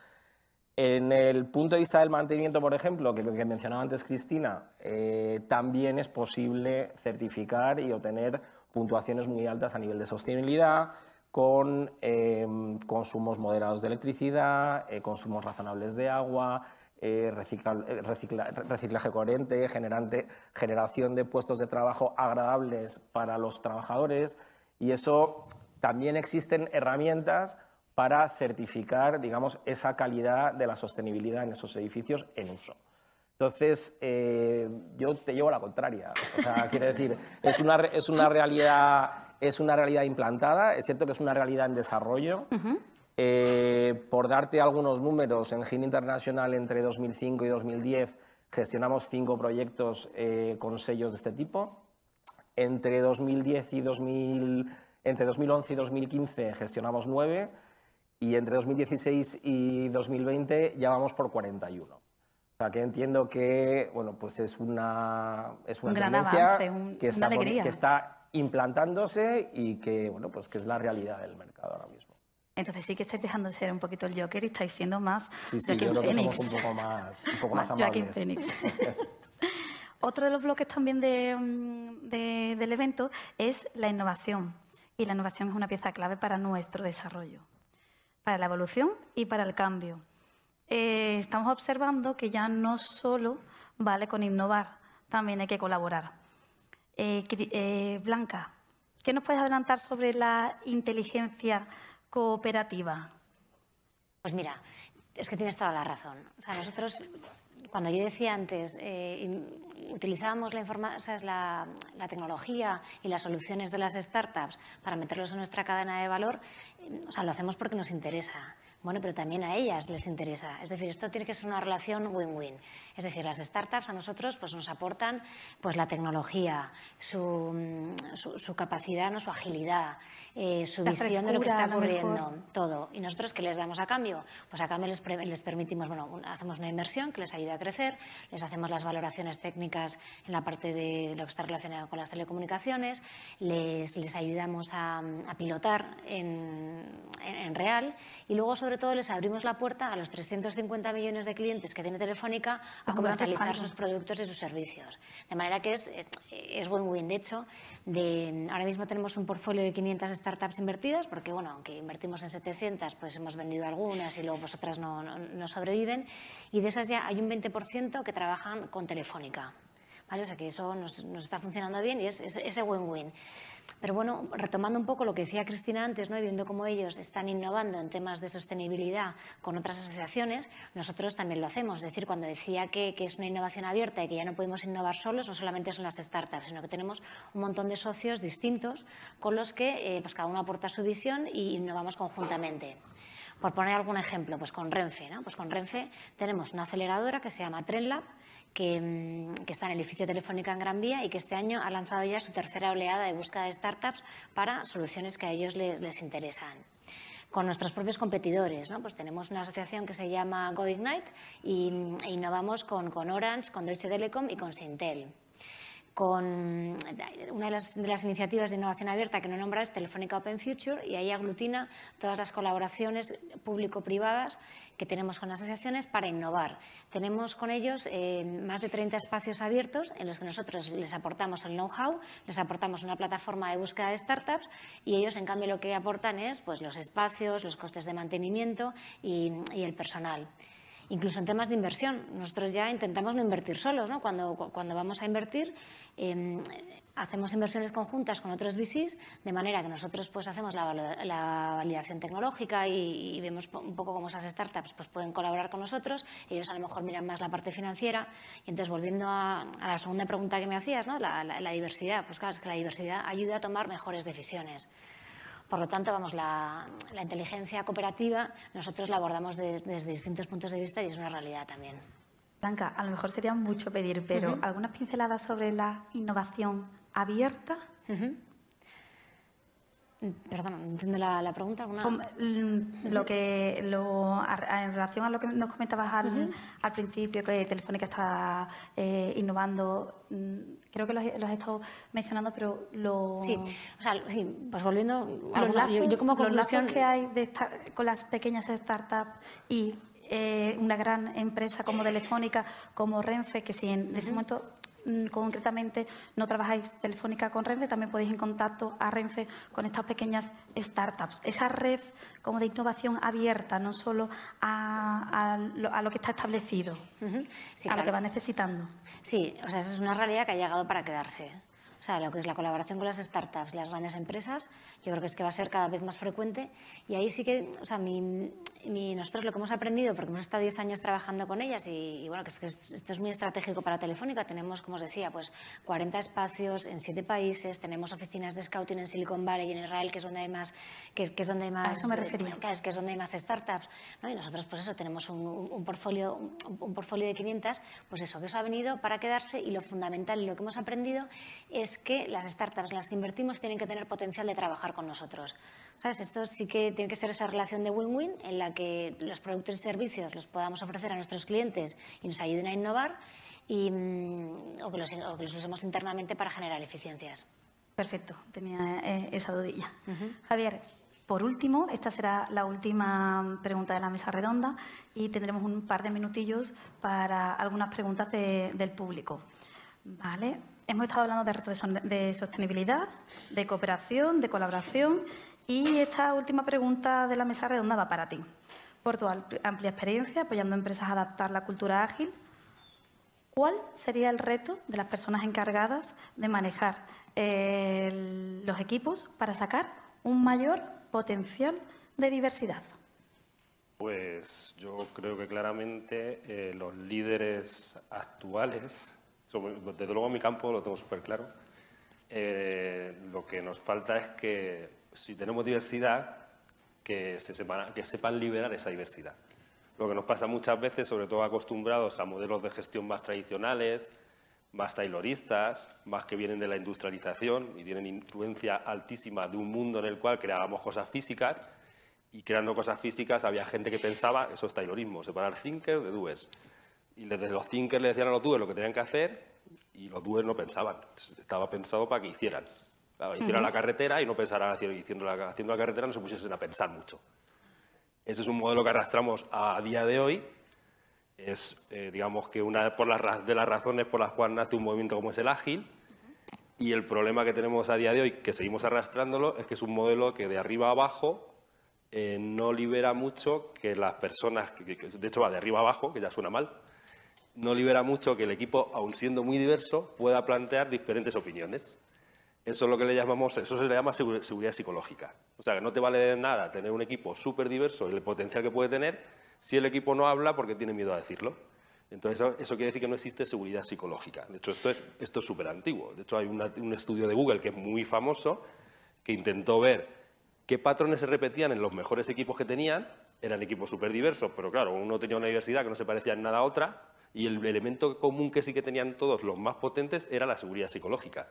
En el punto de vista del mantenimiento, por ejemplo, que, mencionaba antes Cristina, eh, también es posible certificar y obtener puntuaciones muy altas a nivel de sostenibilidad, con eh, consumos moderados de electricidad, eh, consumos razonables de agua, reciclaje coherente, generante, generación de puestos de trabajo agradables para los trabajadores. Y eso también existen herramientas para certificar, digamos, esa calidad de la sostenibilidad en esos edificios en uso. Entonces, eh, yo te llevo a la contraria. O sea, *laughs* quiere decir, es una, es, una realidad, es una realidad implantada, es cierto que es una realidad en desarrollo. Eh, por darte algunos números, en GIN Internacional entre 2005 y 2010 gestionamos cinco proyectos eh, con sellos de este tipo. Entre 2010 y 2000, entre 2011 y 2015 gestionamos nueve y entre 2016 y 2020 ya vamos por 41. O sea, que entiendo que bueno, pues es una, es una tendencia que, está que está implantándose y que, bueno, pues que es la realidad del mercado ahora mismo. Entonces sí que estáis dejando de ser un poquito el Joker y estáis siendo más Sí, sí, yo creo que somos un poco más, un poco *laughs* más, amables. *laughs* Otro de los bloques también de, mm, de, del evento es la innovación. Y la innovación es una pieza clave para nuestro desarrollo para la evolución y para el cambio. Eh, estamos observando que ya no solo vale con innovar, también hay que colaborar. Eh, eh, Blanca, ¿qué nos puedes adelantar sobre la inteligencia cooperativa? Pues mira, es que tienes toda la razón. O sea, nosotros, cuando yo decía antes, utilizábamos la, la, tecnología y las soluciones de las startups para meterlos en nuestra cadena de valor, o sea, lo hacemos porque nos interesa. Bueno, pero también a ellas les interesa. Es decir, esto tiene que ser una relación win-win. Es decir, las startups a nosotros pues, nos aportan pues, la tecnología, su, su, capacidad, ¿no? su agilidad, eh, su visión de lo que está ocurriendo, todo. ¿Y nosotros qué les damos a cambio? Pues a cambio les, les permitimos, bueno, hacemos una inversión que les ayuda a crecer, les hacemos las valoraciones técnicas en la parte de lo que está relacionado con las telecomunicaciones, les, les ayudamos a, a pilotar en, en, en real y luego sobre sobre todo les abrimos la puerta a los 350 millones de clientes que tiene Telefónica a comercializar sus productos y sus servicios. De manera que es win-win. de hecho, de, ahora mismo tenemos un portfolio de 500 startups invertidas, porque bueno, aunque invertimos en 700, pues hemos vendido algunas y luego pues otras no, no, sobreviven. Y de esas ya hay un 20% que trabajan con Telefónica. ¿Vale? O sea que eso nos, nos está funcionando bien y es ese win-win. Pero bueno, retomando un poco lo que decía Cristina antes, ¿no? y viendo cómo ellos están innovando en temas de sostenibilidad con otras asociaciones, nosotros también lo hacemos. Es decir, cuando decía que, es una innovación abierta y que ya no podemos innovar solos, no solamente son las startups, sino que tenemos un montón de socios distintos con los que eh, pues cada uno aporta su visión y innovamos conjuntamente. Por poner algún ejemplo, pues con Renfe. ¿no? Pues con Renfe tenemos una aceleradora que se llama TrenLab, Mm, que, está en el edificio Telefónica en Gran Vía y que este año ha lanzado ya su tercera oleada de búsqueda de startups para soluciones que a ellos les, interesan con nuestros propios competidores. ¿no? Pues tenemos una asociación que se llama GoIgnite y, e innovamos con, con, Orange, con Deutsche Telekom y con Sintel. con una de las, de las, iniciativas de innovación abierta que no nombra es Telefónica Open Future y ahí aglutina todas las colaboraciones público-privadas que tenemos con asociaciones para innovar. Tenemos con ellos eh, más de 30 espacios abiertos en los que nosotros les aportamos el know-how, les aportamos una plataforma de búsqueda de startups y ellos, en cambio, lo que aportan es pues, los espacios, los costes de mantenimiento y, el personal incluso en temas de inversión. Nosotros ya intentamos no invertir solos, ¿no? Cuando, cuando vamos a invertir, eh, hacemos inversiones conjuntas con otros VCs, de manera que nosotros pues, hacemos la, la validación tecnológica y, y, vemos un poco cómo esas startups pues, pueden colaborar con nosotros. Ellos a lo mejor miran más la parte financiera. Y entonces, volviendo a, a la segunda pregunta que me hacías, ¿no? la, la, la diversidad, pues claro, es que la diversidad ayuda a tomar mejores decisiones. Por lo tanto, vamos, la, inteligencia cooperativa nosotros la abordamos de, desde distintos puntos de vista y es una realidad también. Blanca, a lo mejor sería mucho pedir, pero uh -huh. algunas pinceladas sobre la innovación abierta. Uh -huh. Perdón, no entiendo la, la pregunta. ¿Alguna? Como, lo que, lo, en relación a lo que nos comentabas al, uh -huh. al principio, que Telefónica está eh, innovando, creo que lo, lo, has estado mencionando, pero lo... Sí, o sea, sí, pues volviendo... Los alguna, lazos, yo, yo, como conclusión... Los lazos que hay de estar con las pequeñas startups y eh, una gran empresa como Telefónica, como Renfe, que si en ese momento concretamente no trabajáis Telefónica con Renfe, también podéis en contacto a Renfe con estas pequeñas startups. Esa red como de innovación abierta, no solo a, a, lo, a lo, que está establecido, uh -huh. sí, a claro. lo que va necesitando. Sí, o sea, eso es una realidad que ha llegado para quedarse. O sea, lo que es la colaboración con las startups, las grandes empresas, yo creo que es que va a ser cada vez más frecuente. Y ahí sí que, o sea, mi, mi, nosotros lo que hemos aprendido, porque hemos estado 10 años trabajando con ellas y, y bueno, que, es que esto es muy estratégico para Telefónica. Tenemos, como os decía, pues 40 espacios en 7 países, tenemos oficinas de scouting en Silicon Valley y en Israel, que es donde hay más, que, que es donde hay más, a eso me refería. Que es, que es donde hay más startups. ¿no? Y nosotros, pues eso, tenemos un, un portfolio, un, un portfolio de 500, pues eso, que eso ha venido para quedarse y lo fundamental y lo que hemos aprendido es que las startups en las que invertimos tienen que tener potencial de trabajar con nosotros. ¿Sabes? Esto sí que tiene que ser esa relación de win-win en la que los productos y servicios los podamos ofrecer a nuestros clientes y nos ayuden a innovar y, o, que los, o, que los, usemos internamente para generar eficiencias. Perfecto, tenía eh, esa dudilla. Uh -huh. Javier, por último, esta será la última pregunta de la mesa redonda y tendremos un par de minutillos para algunas preguntas de, del público. Vale, hemos estado hablando de retos de sostenibilidad, de cooperación, de colaboración y esta última pregunta de la mesa redonda va para ti. Por tu amplia experiencia apoyando a empresas a adaptar la cultura ágil, ¿cuál sería el reto de las personas encargadas de manejar eh, los equipos para sacar un mayor potencial de diversidad? Pues yo creo que claramente eh, los líderes actuales desde luego mi campo lo tengo súper claro. Eh, lo que nos falta es que si tenemos diversidad, que, se sepan, que sepan liberar esa diversidad. Lo que nos pasa muchas veces, sobre todo acostumbrados a modelos de gestión más tradicionales, más tayloristas, más que vienen de la industrialización y tienen influencia altísima de un mundo en el cual creábamos cosas físicas y creando cosas físicas había gente que pensaba, eso es taylorismo, separar thinkers de doers. Y desde los thinkers le decían a los doers lo que tenían que hacer y los doers no pensaban. Estaba pensado para que hicieran. Hicieran uh -huh. la carretera y no pensaran haciendo la, haciendo la carretera, no se pusiesen a pensar mucho. Ese es un modelo que arrastramos a día de hoy. Es, eh, digamos, que una por las, de las razones por las cuales nace un movimiento como es el ágil. Y el problema que tenemos a día de hoy, que seguimos arrastrándolo, es que es un modelo que de arriba a abajo eh, no libera mucho que las personas, que, que, de hecho va de arriba a abajo, que ya suena mal, no libera mucho que el equipo, aun siendo muy diverso, pueda plantear diferentes opiniones. Eso es lo que le llamamos, eso se le llama seguridad psicológica. O sea, que no te vale nada tener un equipo súper diverso y el potencial que puede tener si el equipo no habla porque tiene miedo a decirlo. Entonces, eso, eso quiere decir que no existe seguridad psicológica. De hecho, esto es esto es súper antiguo. De hecho, hay un estudio de Google que es muy famoso que intentó ver qué patrones se repetían en los mejores equipos que tenían. Eran equipos súper diversos, pero claro, uno tenía una diversidad que no se parecía en nada a otra y el elemento común que sí que tenían todos los más potentes era la seguridad psicológica.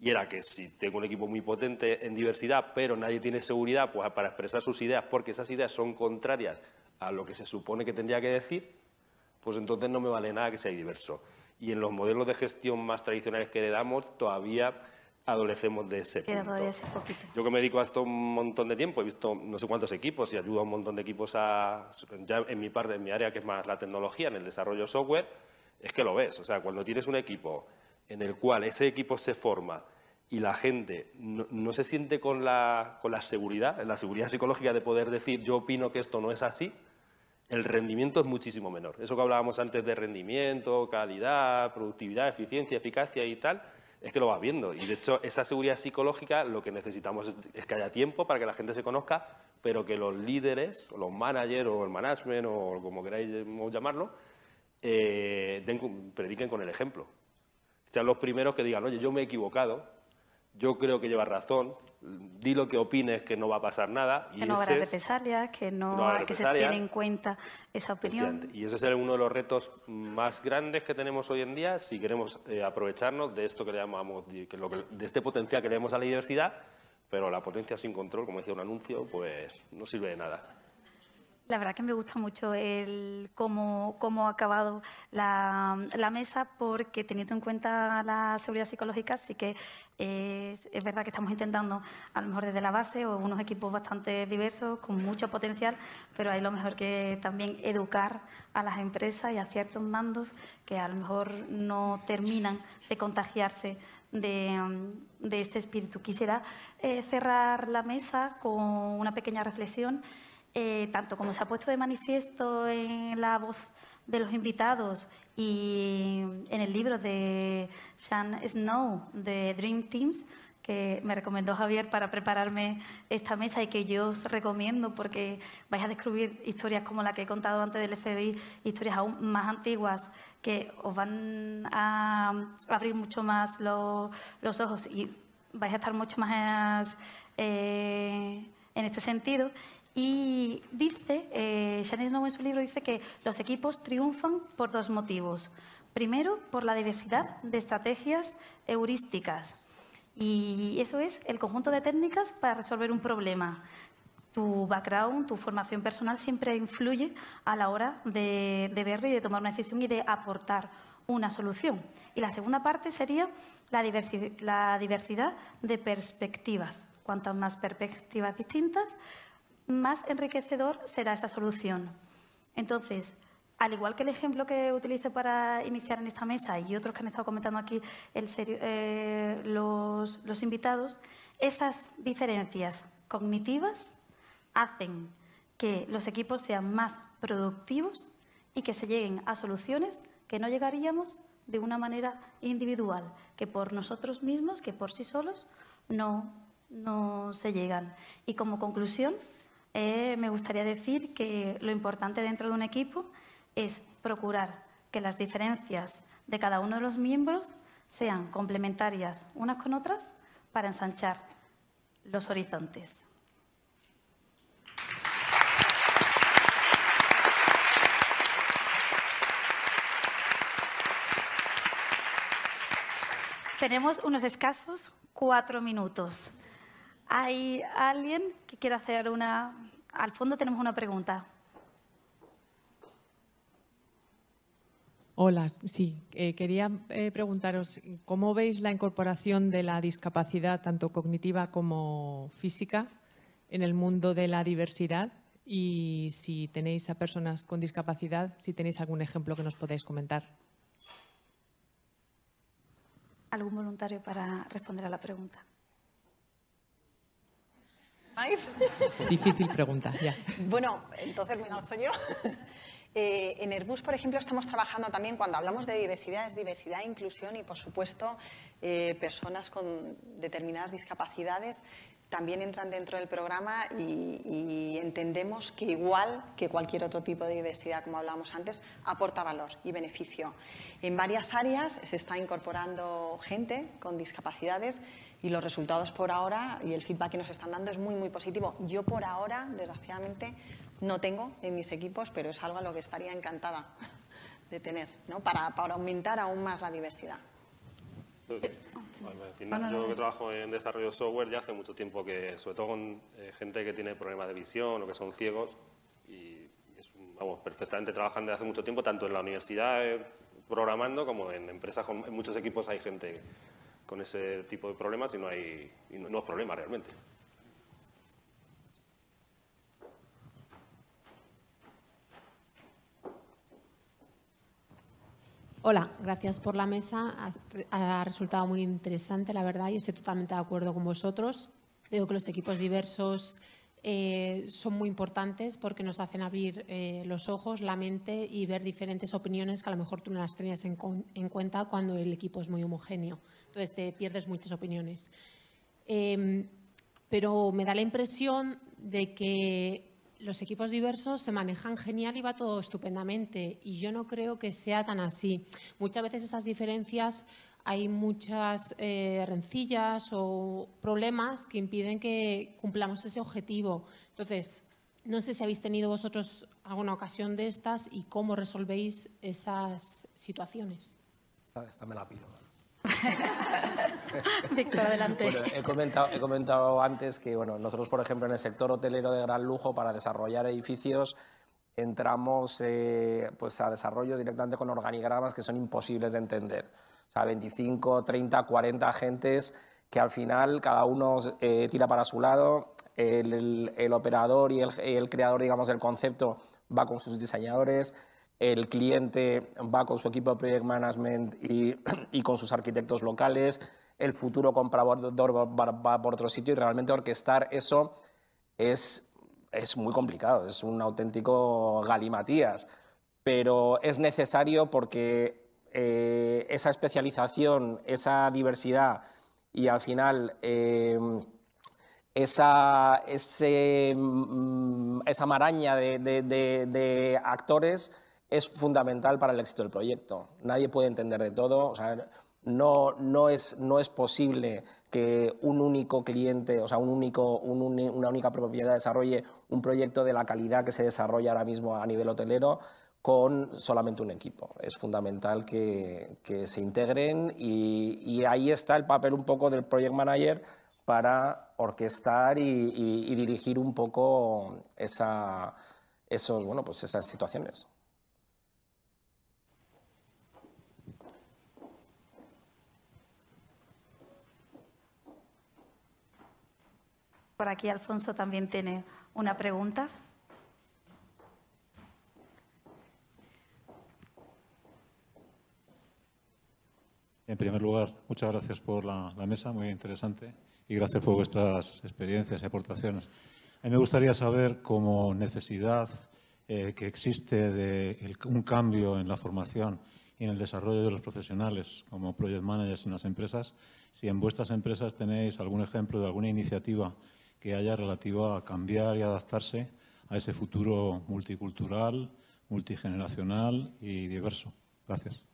Y era que si tengo un equipo muy potente en diversidad, pero nadie tiene seguridad pues, para expresar sus ideas porque esas ideas son contrarias a lo que se supone que tendría que decir, pues entonces no me vale nada que sea diverso. y en los modelos de gestión más tradicionales que le damos todavía adolecemos de ese Queda punto. todavía ese poquito. Yo que me dedico a esto un montón de tiempo, he visto no sé cuántos equipos y ayudo a un montón de equipos a, ya en mi parte, en mi área que es más la tecnología, en el desarrollo software, es que lo ves. O sea, cuando tienes un equipo en el cual ese equipo se forma y la gente no, no se siente con la, con la seguridad, la seguridad psicológica de poder decir yo opino que esto no es así, el rendimiento es muchísimo menor. Eso que hablábamos antes de rendimiento, calidad, productividad, eficiencia, eficacia y tal, es que lo vas viendo. Y de hecho, esa seguridad psicológica lo que necesitamos es, que haya tiempo para que la gente se conozca, pero que los líderes, o los managers, o el management, o como queráis llamarlo, eh, prediquen con el ejemplo. Sean los primeros que digan, oye, yo me he equivocado, yo creo que llevas razón, di lo que opines que no va a pasar nada. Y Que no habrá represalias, que no, no habrá que se tiene en cuenta esa opinión. Y ese es uno de los retos más grandes que tenemos hoy en día si queremos eh, aprovecharnos de esto que le llamamos, de, que lo que- de este potencial que le damos a la diversidad, pero la potencia sin control, como decía un anuncio, pues no sirve de nada. La verdad que me gusta mucho el cómo, cómo ha acabado la, mesa, porque teniendo en cuenta la seguridad psicológica, sí que es, es verdad que estamos intentando, a lo mejor desde la base, o unos equipos bastante diversos, con mucho potencial, pero hay lo mejor que también educar a las empresas y a ciertos mandos que a lo mejor no terminan de contagiarse de, de este espíritu. Quisiera eh, cerrar la mesa con una pequeña reflexión eh, tanto como se ha puesto de manifiesto en la voz de los invitados y en el libro de Sean Snow de Dream Teams, que me recomendó Javier para prepararme esta mesa y que yo os recomiendo porque vais a descubrir historias como la que he contado antes del FBI, historias aún más antiguas que os van a abrir mucho más lo- los ojos y vais a estar mucho más eh, en este sentido. Y dice, eh, Shannon Snow en su libro dice que los equipos triunfan por dos motivos. Primero, por la diversidad de estrategias heurísticas. Y eso es el conjunto de técnicas para resolver un problema. Tu background, tu formación personal siempre influye a la hora de, de verlo y de tomar una decisión y de aportar una solución. Y la segunda parte sería la, diversi- la diversidad de perspectivas. Cuantas más perspectivas distintas, más enriquecedor será esa solución. Entonces, al igual que el ejemplo que utilice para iniciar en esta mesa y otros que han estado comentando aquí eh, los, invitados, esas diferencias cognitivas hacen que los equipos sean más productivos y que se lleguen a soluciones que no llegaríamos de una manera individual, que por nosotros mismos, que por sí solos, no se llegan. Y como conclusión, eh, me gustaría decir que lo importante dentro de un equipo es procurar que las diferencias de cada uno de los miembros sean complementarias unas con otras para ensanchar los horizontes. Tenemos unos escasos cuatro minutos. ¿Hay alguien que quiera hacer una... Al fondo tenemos una pregunta. Hola, sí. eh, quería eh, preguntaros cómo veis la incorporación de la discapacidad, tanto cognitiva como física, en el mundo de la diversidad y si tenéis a personas con discapacidad, si tenéis algún ejemplo que nos podáis comentar. ¿Algún voluntario para responder a la pregunta? *laughs* Difícil pregunta, ya. Bueno, entonces me lanzo yo. *laughs* Eh, en Airbus, por ejemplo, estamos trabajando también, cuando hablamos de diversidad, es diversidad, inclusión y, por supuesto, eh, personas con determinadas discapacidades también entran dentro del programa y, y entendemos que igual que cualquier otro tipo de diversidad, como hablábamos antes, aporta valor y beneficio. En varias áreas se está incorporando gente con discapacidades y los resultados por ahora y el feedback que nos están dando es muy, muy positivo. Yo por ahora, desgraciadamente, no tengo en mis equipos, pero es algo a lo que estaría encantada *laughs* de tener, ¿no? para, para aumentar aún más la diversidad. Yo que trabajo en desarrollo de software ya hace mucho tiempo que, sobre todo con eh, gente que tiene problemas de visión o que son ciegos, y, es, vamos, perfectamente trabajan desde hace mucho tiempo, tanto en la universidad, eh, programando como en empresas, en muchos equipos hay gente con ese tipo de problemas y no hay y no, no es problema realmente. Hola, gracias por la mesa. Ha, ha, resultado muy interesante, la verdad, y estoy totalmente de acuerdo con vosotros. Creo que los equipos diversos eh, son muy importantes porque nos hacen abrir eh, los ojos, la mente y ver diferentes opiniones que a lo mejor tú no las tenías en, en cuenta cuando el equipo es muy homogéneo. Entonces te pierdes muchas opiniones. Eh, pero me da la impresión de que los equipos diversos se manejan genial y va todo estupendamente. Y yo no creo que sea tan así. Muchas veces esas diferencias hay muchas eh, rencillas o problemas que impiden que cumplamos ese objetivo. Entonces, no sé si habéis tenido vosotros alguna ocasión de estas y cómo resolvéis esas situaciones. Esta me la pido. *laughs* Víctor, adelante. Bueno, he, comentado, he comentado antes que bueno, nosotros, por ejemplo, en el sector hotelero de gran lujo, para desarrollar edificios, entramos eh, pues a desarrollos directamente con organigramas que son imposibles de entender. O sea, 25, 30, 40 agentes que al final cada uno eh, tira para su lado, el, el, operador y el, el, creador, digamos, del concepto va con sus diseñadores, el cliente va con su equipo de project management y, *clears throat* y con sus arquitectos locales, el futuro comprador va, va, por otro sitio y realmente orquestar eso es, es muy complicado, es un auténtico galimatías, pero es necesario porque eh, esa especialización, esa diversidad y al final eh, esa, mm, esa maraña de actores es fundamental para el éxito del proyecto. Nadie puede entender de todo. O sea, no, no, es, no es posible que un único cliente, o sea, un único, un, una única propiedad desarrolle un proyecto de la calidad que se desarrolla ahora mismo a nivel hotelero con solamente un equipo. Es fundamental que, se integren y, ahí está el papel un poco del project manager para orquestar y, dirigir un poco pues esas situaciones. Por aquí Alfonso también tiene una pregunta. En primer lugar, muchas gracias por la, mesa, muy interesante, y gracias por vuestras experiencias y aportaciones. A mí me gustaría saber, como necesidad eh, que existe de un cambio en la formación y en el desarrollo de los profesionales como project managers en las empresas, si en vuestras empresas tenéis algún ejemplo de alguna iniciativa que haya relativa a cambiar y adaptarse a ese futuro multicultural, multigeneracional y diverso. Gracias.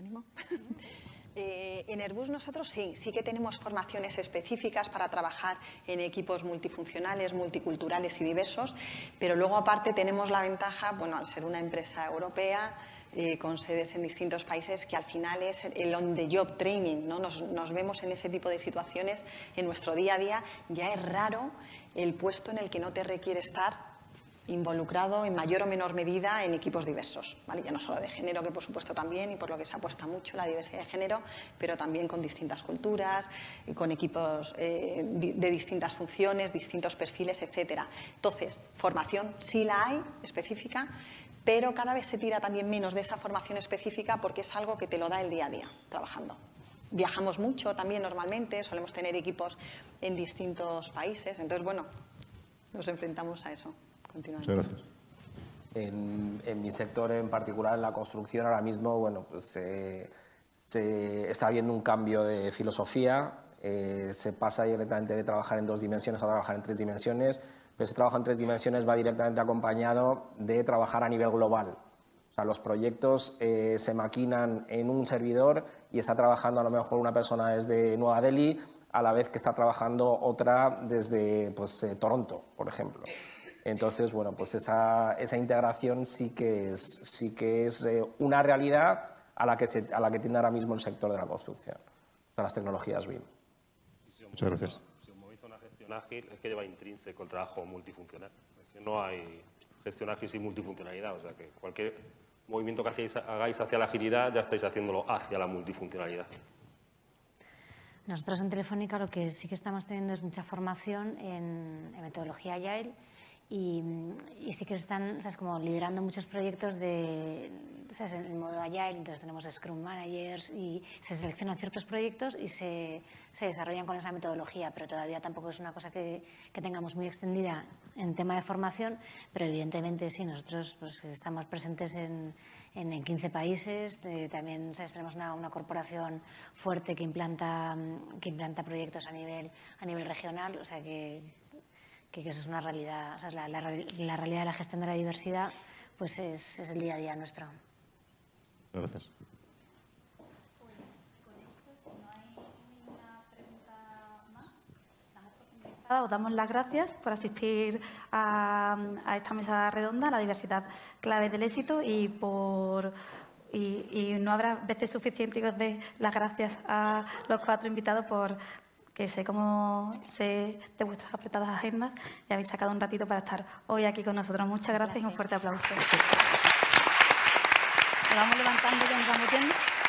*laughs* Eh, en Airbus nosotros sí, sí que tenemos formaciones específicas para trabajar en equipos multifuncionales, multiculturales y diversos, pero luego aparte tenemos la ventaja, bueno, al ser una empresa europea, eh, con sedes en distintos países, que al final es el on-the-job training. ¿no? Nos, nos, vemos en ese tipo de situaciones en nuestro día a día. Ya es raro el puesto en el que no te requiere estar involucrado en mayor o menor medida en equipos diversos, ya no solo de género, que por supuesto también, y por lo que se apuesta mucho la diversidad de género, pero también con distintas culturas, y con equipos eh, de distintas funciones, distintos perfiles, etcétera. Entonces, formación sí la hay específica, pero cada vez se tira también menos de esa formación específica porque es algo que te lo da el día a día, trabajando. Viajamos mucho también normalmente, solemos tener equipos en distintos países, entonces, bueno, nos enfrentamos a eso continuamente. Muchas gracias. En, en, mi sector en particular, en la construcción, ahora mismo, bueno, pues eh, se está habiendo un cambio de filosofía, eh, se pasa directamente de trabajar en dos dimensiones a trabajar en tres dimensiones, ese trabajo en tres dimensiones va directamente acompañado de trabajar a nivel global. O sea, los proyectos eh, se maquinan en un servidor y está trabajando a lo mejor una persona desde Nueva Delhi a la vez que está trabajando otra desde pues, eh, Toronto, por ejemplo. Entonces, bueno, pues esa, esa, integración sí que es, sí que es eh, una realidad a la, que se, a la que tiende ahora mismo el sector de la construcción, de las tecnologías BIM. Muchas gracias ágil es que lleva intrínseco el trabajo multifuncional. Es que no hay, gestión ágil y multifuncionalidad. O sea que cualquier movimiento que hacéis, hagáis hacia la agilidad ya estáis haciéndolo hacia la multifuncionalidad. Nosotros en Telefónica lo que sí que estamos teniendo es mucha formación en, en metodología Agile y, sí que están ¿sabes? Como liderando muchos proyectos de, ¿sabes? en el modo Agile, entonces tenemos Scrum Managers y se seleccionan ciertos proyectos y se, se desarrollan con esa metodología, pero todavía tampoco es una cosa que, que, tengamos muy extendida en tema de formación, pero evidentemente sí, nosotros pues, estamos presentes en, en, en 15 países, eh, también ¿sabes? tenemos una, una, corporación fuerte que implanta, que implanta proyectos a nivel, a nivel regional, o sea que, que, que eso es una realidad, o sea, la, la, la, realidad de la gestión de la diversidad pues es, es el día a día nuestro. Gracias. Os damos las gracias por asistir a, a, esta mesa redonda, la diversidad clave del éxito y por y, y no habrá veces suficientes que os dé las gracias a los cuatro invitados por que sé cómo sé de vuestras apretadas agendas y habéis sacado un ratito para estar hoy aquí con nosotros. Muchas gracias, gracias. y un fuerte aplauso. Lo vamos levantando y nos vamos.